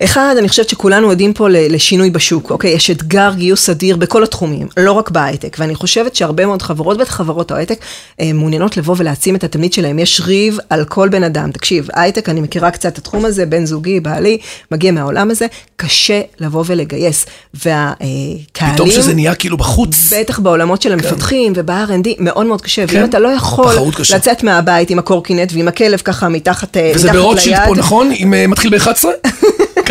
אחד, אני חושבת שכולנו עדים פה לשינוי בשוק, אוקיי? יש אתגר גיוס אדיר בכל התחומים, לא רק בהייטק, ואני חושבת שהרבה מאוד חברות, בטח חברות ההייטק, אה, מעוניינות לבוא ולהעצים את התדמית שלהם. יש ריב על כל בן אדם. תקשיב, הייטק, אני מכירה קצת את התחום הזה, בן זוגי, בעלי, מגיע מהעולם הזה, קשה לבוא ולגייס. והקהלים... פתאום שזה נהיה כאילו בחוץ. בטח בעולמות של המפתחים וב-R&D, מאוד מאוד קשה. כן. ואם אתה לא יכול. לצאת מהבית עם הקורקינט ועם הכלב ככה מתחת אה, וזה מתחת ליד, פה, נכון? אה, מתחיל ב-11?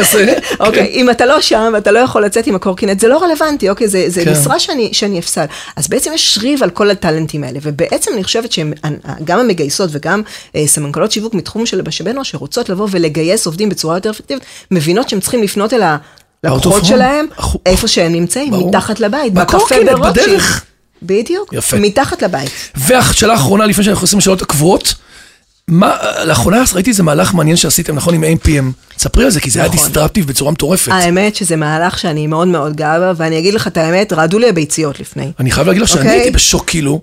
כזה. אוקיי, אם אתה לא שם ואתה לא יכול לצאת עם הקורקינט, זה לא רלוונטי, אוקיי? זה, זה כן. משרה שאני, שאני אפסל. אז בעצם יש ריב על כל הטאלנטים האלה, ובעצם אני חושבת שגם המגייסות וגם אה, סמנכ"לות שיווק מתחום של אנוש, שרוצות לבוא ולגייס עובדים בצורה יותר אפקטיבית, מבינות שהן צריכים לפנות אל הלקוחות. שלהם, איפה שהם נמצאים, ברור. מתחת לבית, בקפה ברוטשילד. בדיוק, יפה. מתחת לבית. והשאלה האחרונה, לפני שאנחנו עושים לשאלות הקבועות, מה, לאחרונה ראיתי איזה מהלך מעניין שעשיתם, נכון, עם AMPM. ספרי על זה, כי זה היה נכון. דיסטרפטיב בצורה מטורפת. האמת שזה מהלך שאני מאוד מאוד גאה בה, ואני אגיד לך את האמת, רעדו לי הביציות לפני. אני חייב להגיד לך שאני אוקיי. הייתי בשוק, כאילו.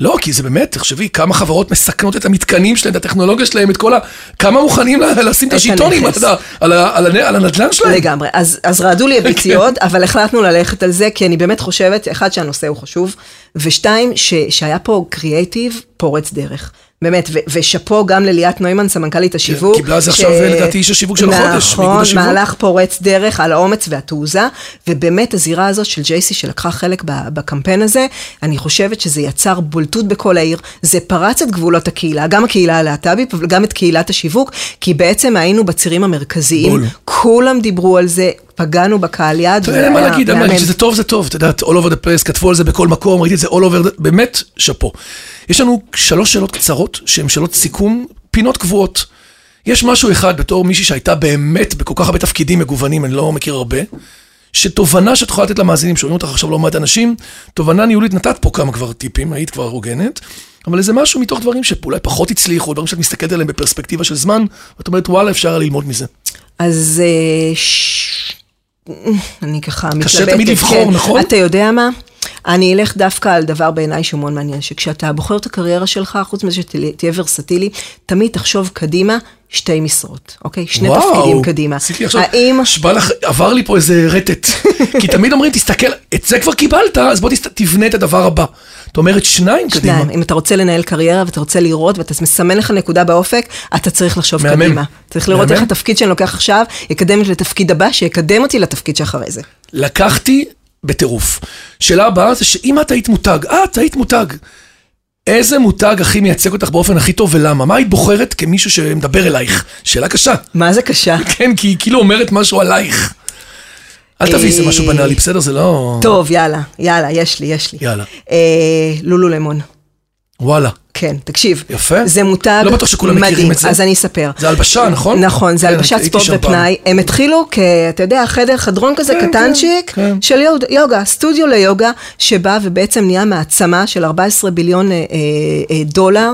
לא, כי זה באמת, תחשבי, כמה חברות מסכנות את המתקנים שלהם, את הטכנולוגיה שלהם, את כל ה... כמה מוכנים לשים את השיטונים. על על על על הנדל"ן שלהם? לגמרי. אז, אז רעדו לי הביציות, אבל החלטנו ללכת על זה, כי אני באמת חושבת, אחד, שהנושא הוא חשוב, ושתיים, ש, שהיה פה קריאייטיב פורץ דרך. באמת, ושאפו גם לליאת נוימן, סמנכ"לית השיווק. קיבלה על זה עכשיו, לדעתי, איש השיווק של החודש, נכון. מהלך פורץ דרך על האומץ והתעוזה, ובאמת הזירה הזאת של ג'ייסי שלקחה חלק בקמפיין הזה, אני חושבת שזה יצר בולטות בכל העיר, זה פרץ את גבולות הקהילה, גם הקהילה הלהט"בית, אבל גם את קהילת השיווק, כי בעצם היינו בצירים המרכזיים, בול. כולם דיברו על זה, פגענו בקהל יד, אתה יודע, אין מה להגיד, שזה טוב, זה טוב, את יודעת, all over the place, כתבו על זה בכל מקום, ראיתי את זה all over, באמת, שאפו. יש לנו שלוש שאלות קצרות, שהן שאלות סיכום, פינות קבועות. יש משהו אחד, בתור מישהי שהייתה באמת בכל כך הרבה תפקידים מגוונים, אני לא מכיר הרבה, שתובנה שאת יכולה לתת למאזינים, שומעים אותך עכשיו לא מעט אנשים, תובנה ניהולית, נתת פה כמה כבר טיפים, היית כבר הוגנת, אבל איזה משהו מתוך דברים שאולי פחות הצליחו, דברים שאת מסתכלת עליהם בפרספקטיבה של זמן, ואת אומרת, וואלה, אפשר ללמוד מזה. אז אה, ש... אני ככה מתלבטת. קשה תמיד לבחור, כן. נכון? אתה יודע מה? אני אלך דווקא על דבר בעיניי שהוא מאוד מעניין, שכשאתה בוחר את הקריירה שלך, חוץ מזה שתהיה ורסטילי, תמיד תחשוב קדימה שתי משרות, אוקיי? שני תפקידים קדימה. עשיתי עכשיו, האם... שבא לך, עבר לי פה איזה רטט. כי תמיד אומרים, תסתכל, את זה כבר קיבלת, אז בוא תסת, תבנה את הדבר הבא. את אומרת שניים קדימה. שניים, אם אתה רוצה לנהל קריירה ואתה רוצה לראות ואתה מסמן לך נקודה באופק, אתה צריך לחשוב מהמם. קדימה. צריך לראות מהמם. איך התפקיד שאני לוקח עכשיו, יקדם אותי לתפקיד הבא, שיקדם אותי לתפקיד שאחרי זה. לקחתי בטירוף. שאלה הבאה זה שאם את היית מותג, את היית מותג, איזה מותג הכי מייצג אותך באופן הכי טוב ולמה? מה היית בוחרת כמישהו שמדבר אלייך? שאלה קשה. מה זה קשה? כן, כי היא כאילו אומרת משהו עלייך. אל תביא איזה משהו בנאלי, בסדר? זה לא... טוב, יאללה, יאללה, יש לי, יש לי. יאללה. אה, לולו למון. וואלה. כן, תקשיב. יפה. זה מותג לא בטוח שכולם מכירים מדהים. את זה. אז אני אספר. זה הלבשה, נכון? נכון, זה כן, הלבשת ספורט שם פעם. ופנאי. הם התחילו כ... אתה יודע, חדר, חדרון כזה כן, קטנצ'יק כן, כן. של יוגה, סטודיו ליוגה, שבא ובעצם נהיה מעצמה של 14 ביליון אה, אה, אה, דולר,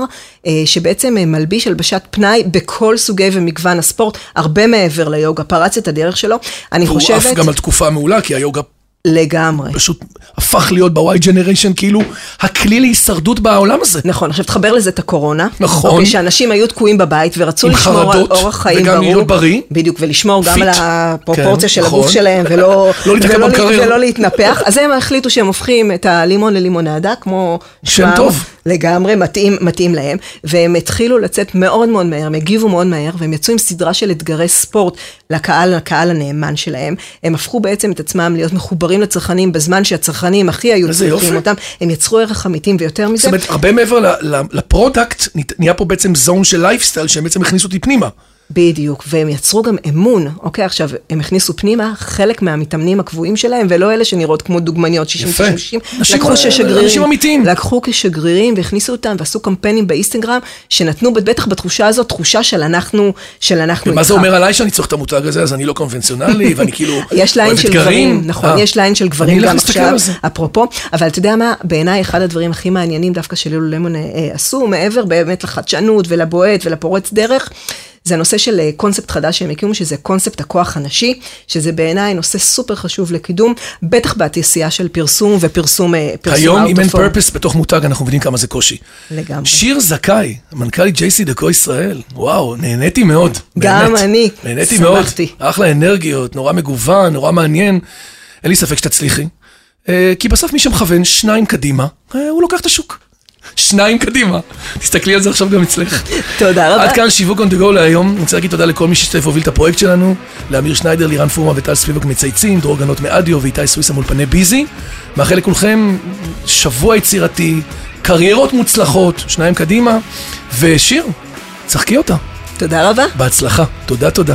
אה, שבעצם אה, מלביש הלבשת פנאי בכל סוגי ומגוון הספורט, הרבה מעבר ליוגה, פרץ את הדרך שלו. אני והוא חושבת... עף גם על תקופה מעולה, כי היוגה לגמרי. פשוט הפך להיות ב-Y Generation כאילו הכלי להישרדות בעולם הזה. נכון, עכשיו תחבר לזה את הקורונה. נכון. אוקיי, שאנשים היו תקועים בבית ורצו לשמור על חרדות, אורח חיים וגם ברור. להיות בריא. בדיוק, ולשמור גם fit. על הפרופורציה כן, של נכון. הגוף שלהם, ולא, לא ולא. ולא להתנפח. אז הם החליטו שהם הופכים את הלימון ללימונדה, כמו... שם. טוב. לגמרי, מתאים, מתאים להם, והם התחילו לצאת מאוד מאוד מהר, הם הגיבו מאוד מהר, והם יצאו עם סדרה של אתגרי ספורט לקהל, לקהל הנאמן שלהם. הם הפכו בעצם את עצמם להיות מחוברים לצרכנים בזמן שהצרכנים הכי היו צריכים. אותם, הם יצרו ערך אמיתים ויותר מזה. זאת אומרת, הרבה מעבר ל product, נהיה פה בעצם zone של לייפסטייל, שהם בעצם הכניסו אותי פנימה. בדיוק, והם יצרו גם אמון, אוקיי, עכשיו, הם הכניסו פנימה חלק מהמתאמנים הקבועים שלהם, ולא אלה שנראות כמו דוגמניות 60 יפה. 60 אנשים- לקחו ששגרירים, אנשים אמיתיים. לקחו כשגרירים והכניסו אותם ועשו קמפיינים באינסטגרם, שנתנו בטח בתחושה הזאת, תחושה של אנחנו, של אנחנו ומה זה אומר עליי שאני צריך את המותג הזה, אז אני לא קונבנציונלי, ואני כאילו יש ליין של? גברים, נכון, אה. יש ליין של גברים גם עכשיו. אפרופו, אבל אתה יודע מה, בעיניי אחד הדברים הכי מעניינים דווקא של Lululemon אה, אה, עשו, מעבר באמת לחדשנות ולבועט ולפורץ דרך, זה הנושא של אה, קונספט חדש שהם הקימו, שזה קונספט הכוח הנשי, שזה בעיניי נושא סופר חשוב לקידום, בטח בתעשייה של פרסום ופרסום אה, פרסום היום, אם אין. purpose בתוך מותג, אנחנו מבינים כמה זה קושי. לגמרי. שיר זכאי, מנכ"לית JC דקו ישראל, וואו, נהניתי מאוד. גם באמת. אני, נהניתי מאוד. אחלה אנרגיות, נורא מגוון, נורא מעניין. אין לי ספק שתצליחי. אה, כי בסוף מי שמכוון שניים קדימה, אה, הוא לוקח את השוק. שניים קדימה. תסתכלי על זה עכשיו גם אצלך. תודה רבה. עד כאן שיווק on the go להיום. אני רוצה להגיד תודה לכל מי שהשתתף והוביל את הפרויקט שלנו. לאמיר שניידר, לירן פורמה וטל ספיבק מצייצים, דרור גנות מאדיו ואיתי סוויסה מאולפני ביזי. מאחל לכולכם שבוע יצירתי, קריירות מוצלחות, שניים קדימה, ושיר, צחקי אותה. תודה רבה. בהצלחה. תודה, תודה.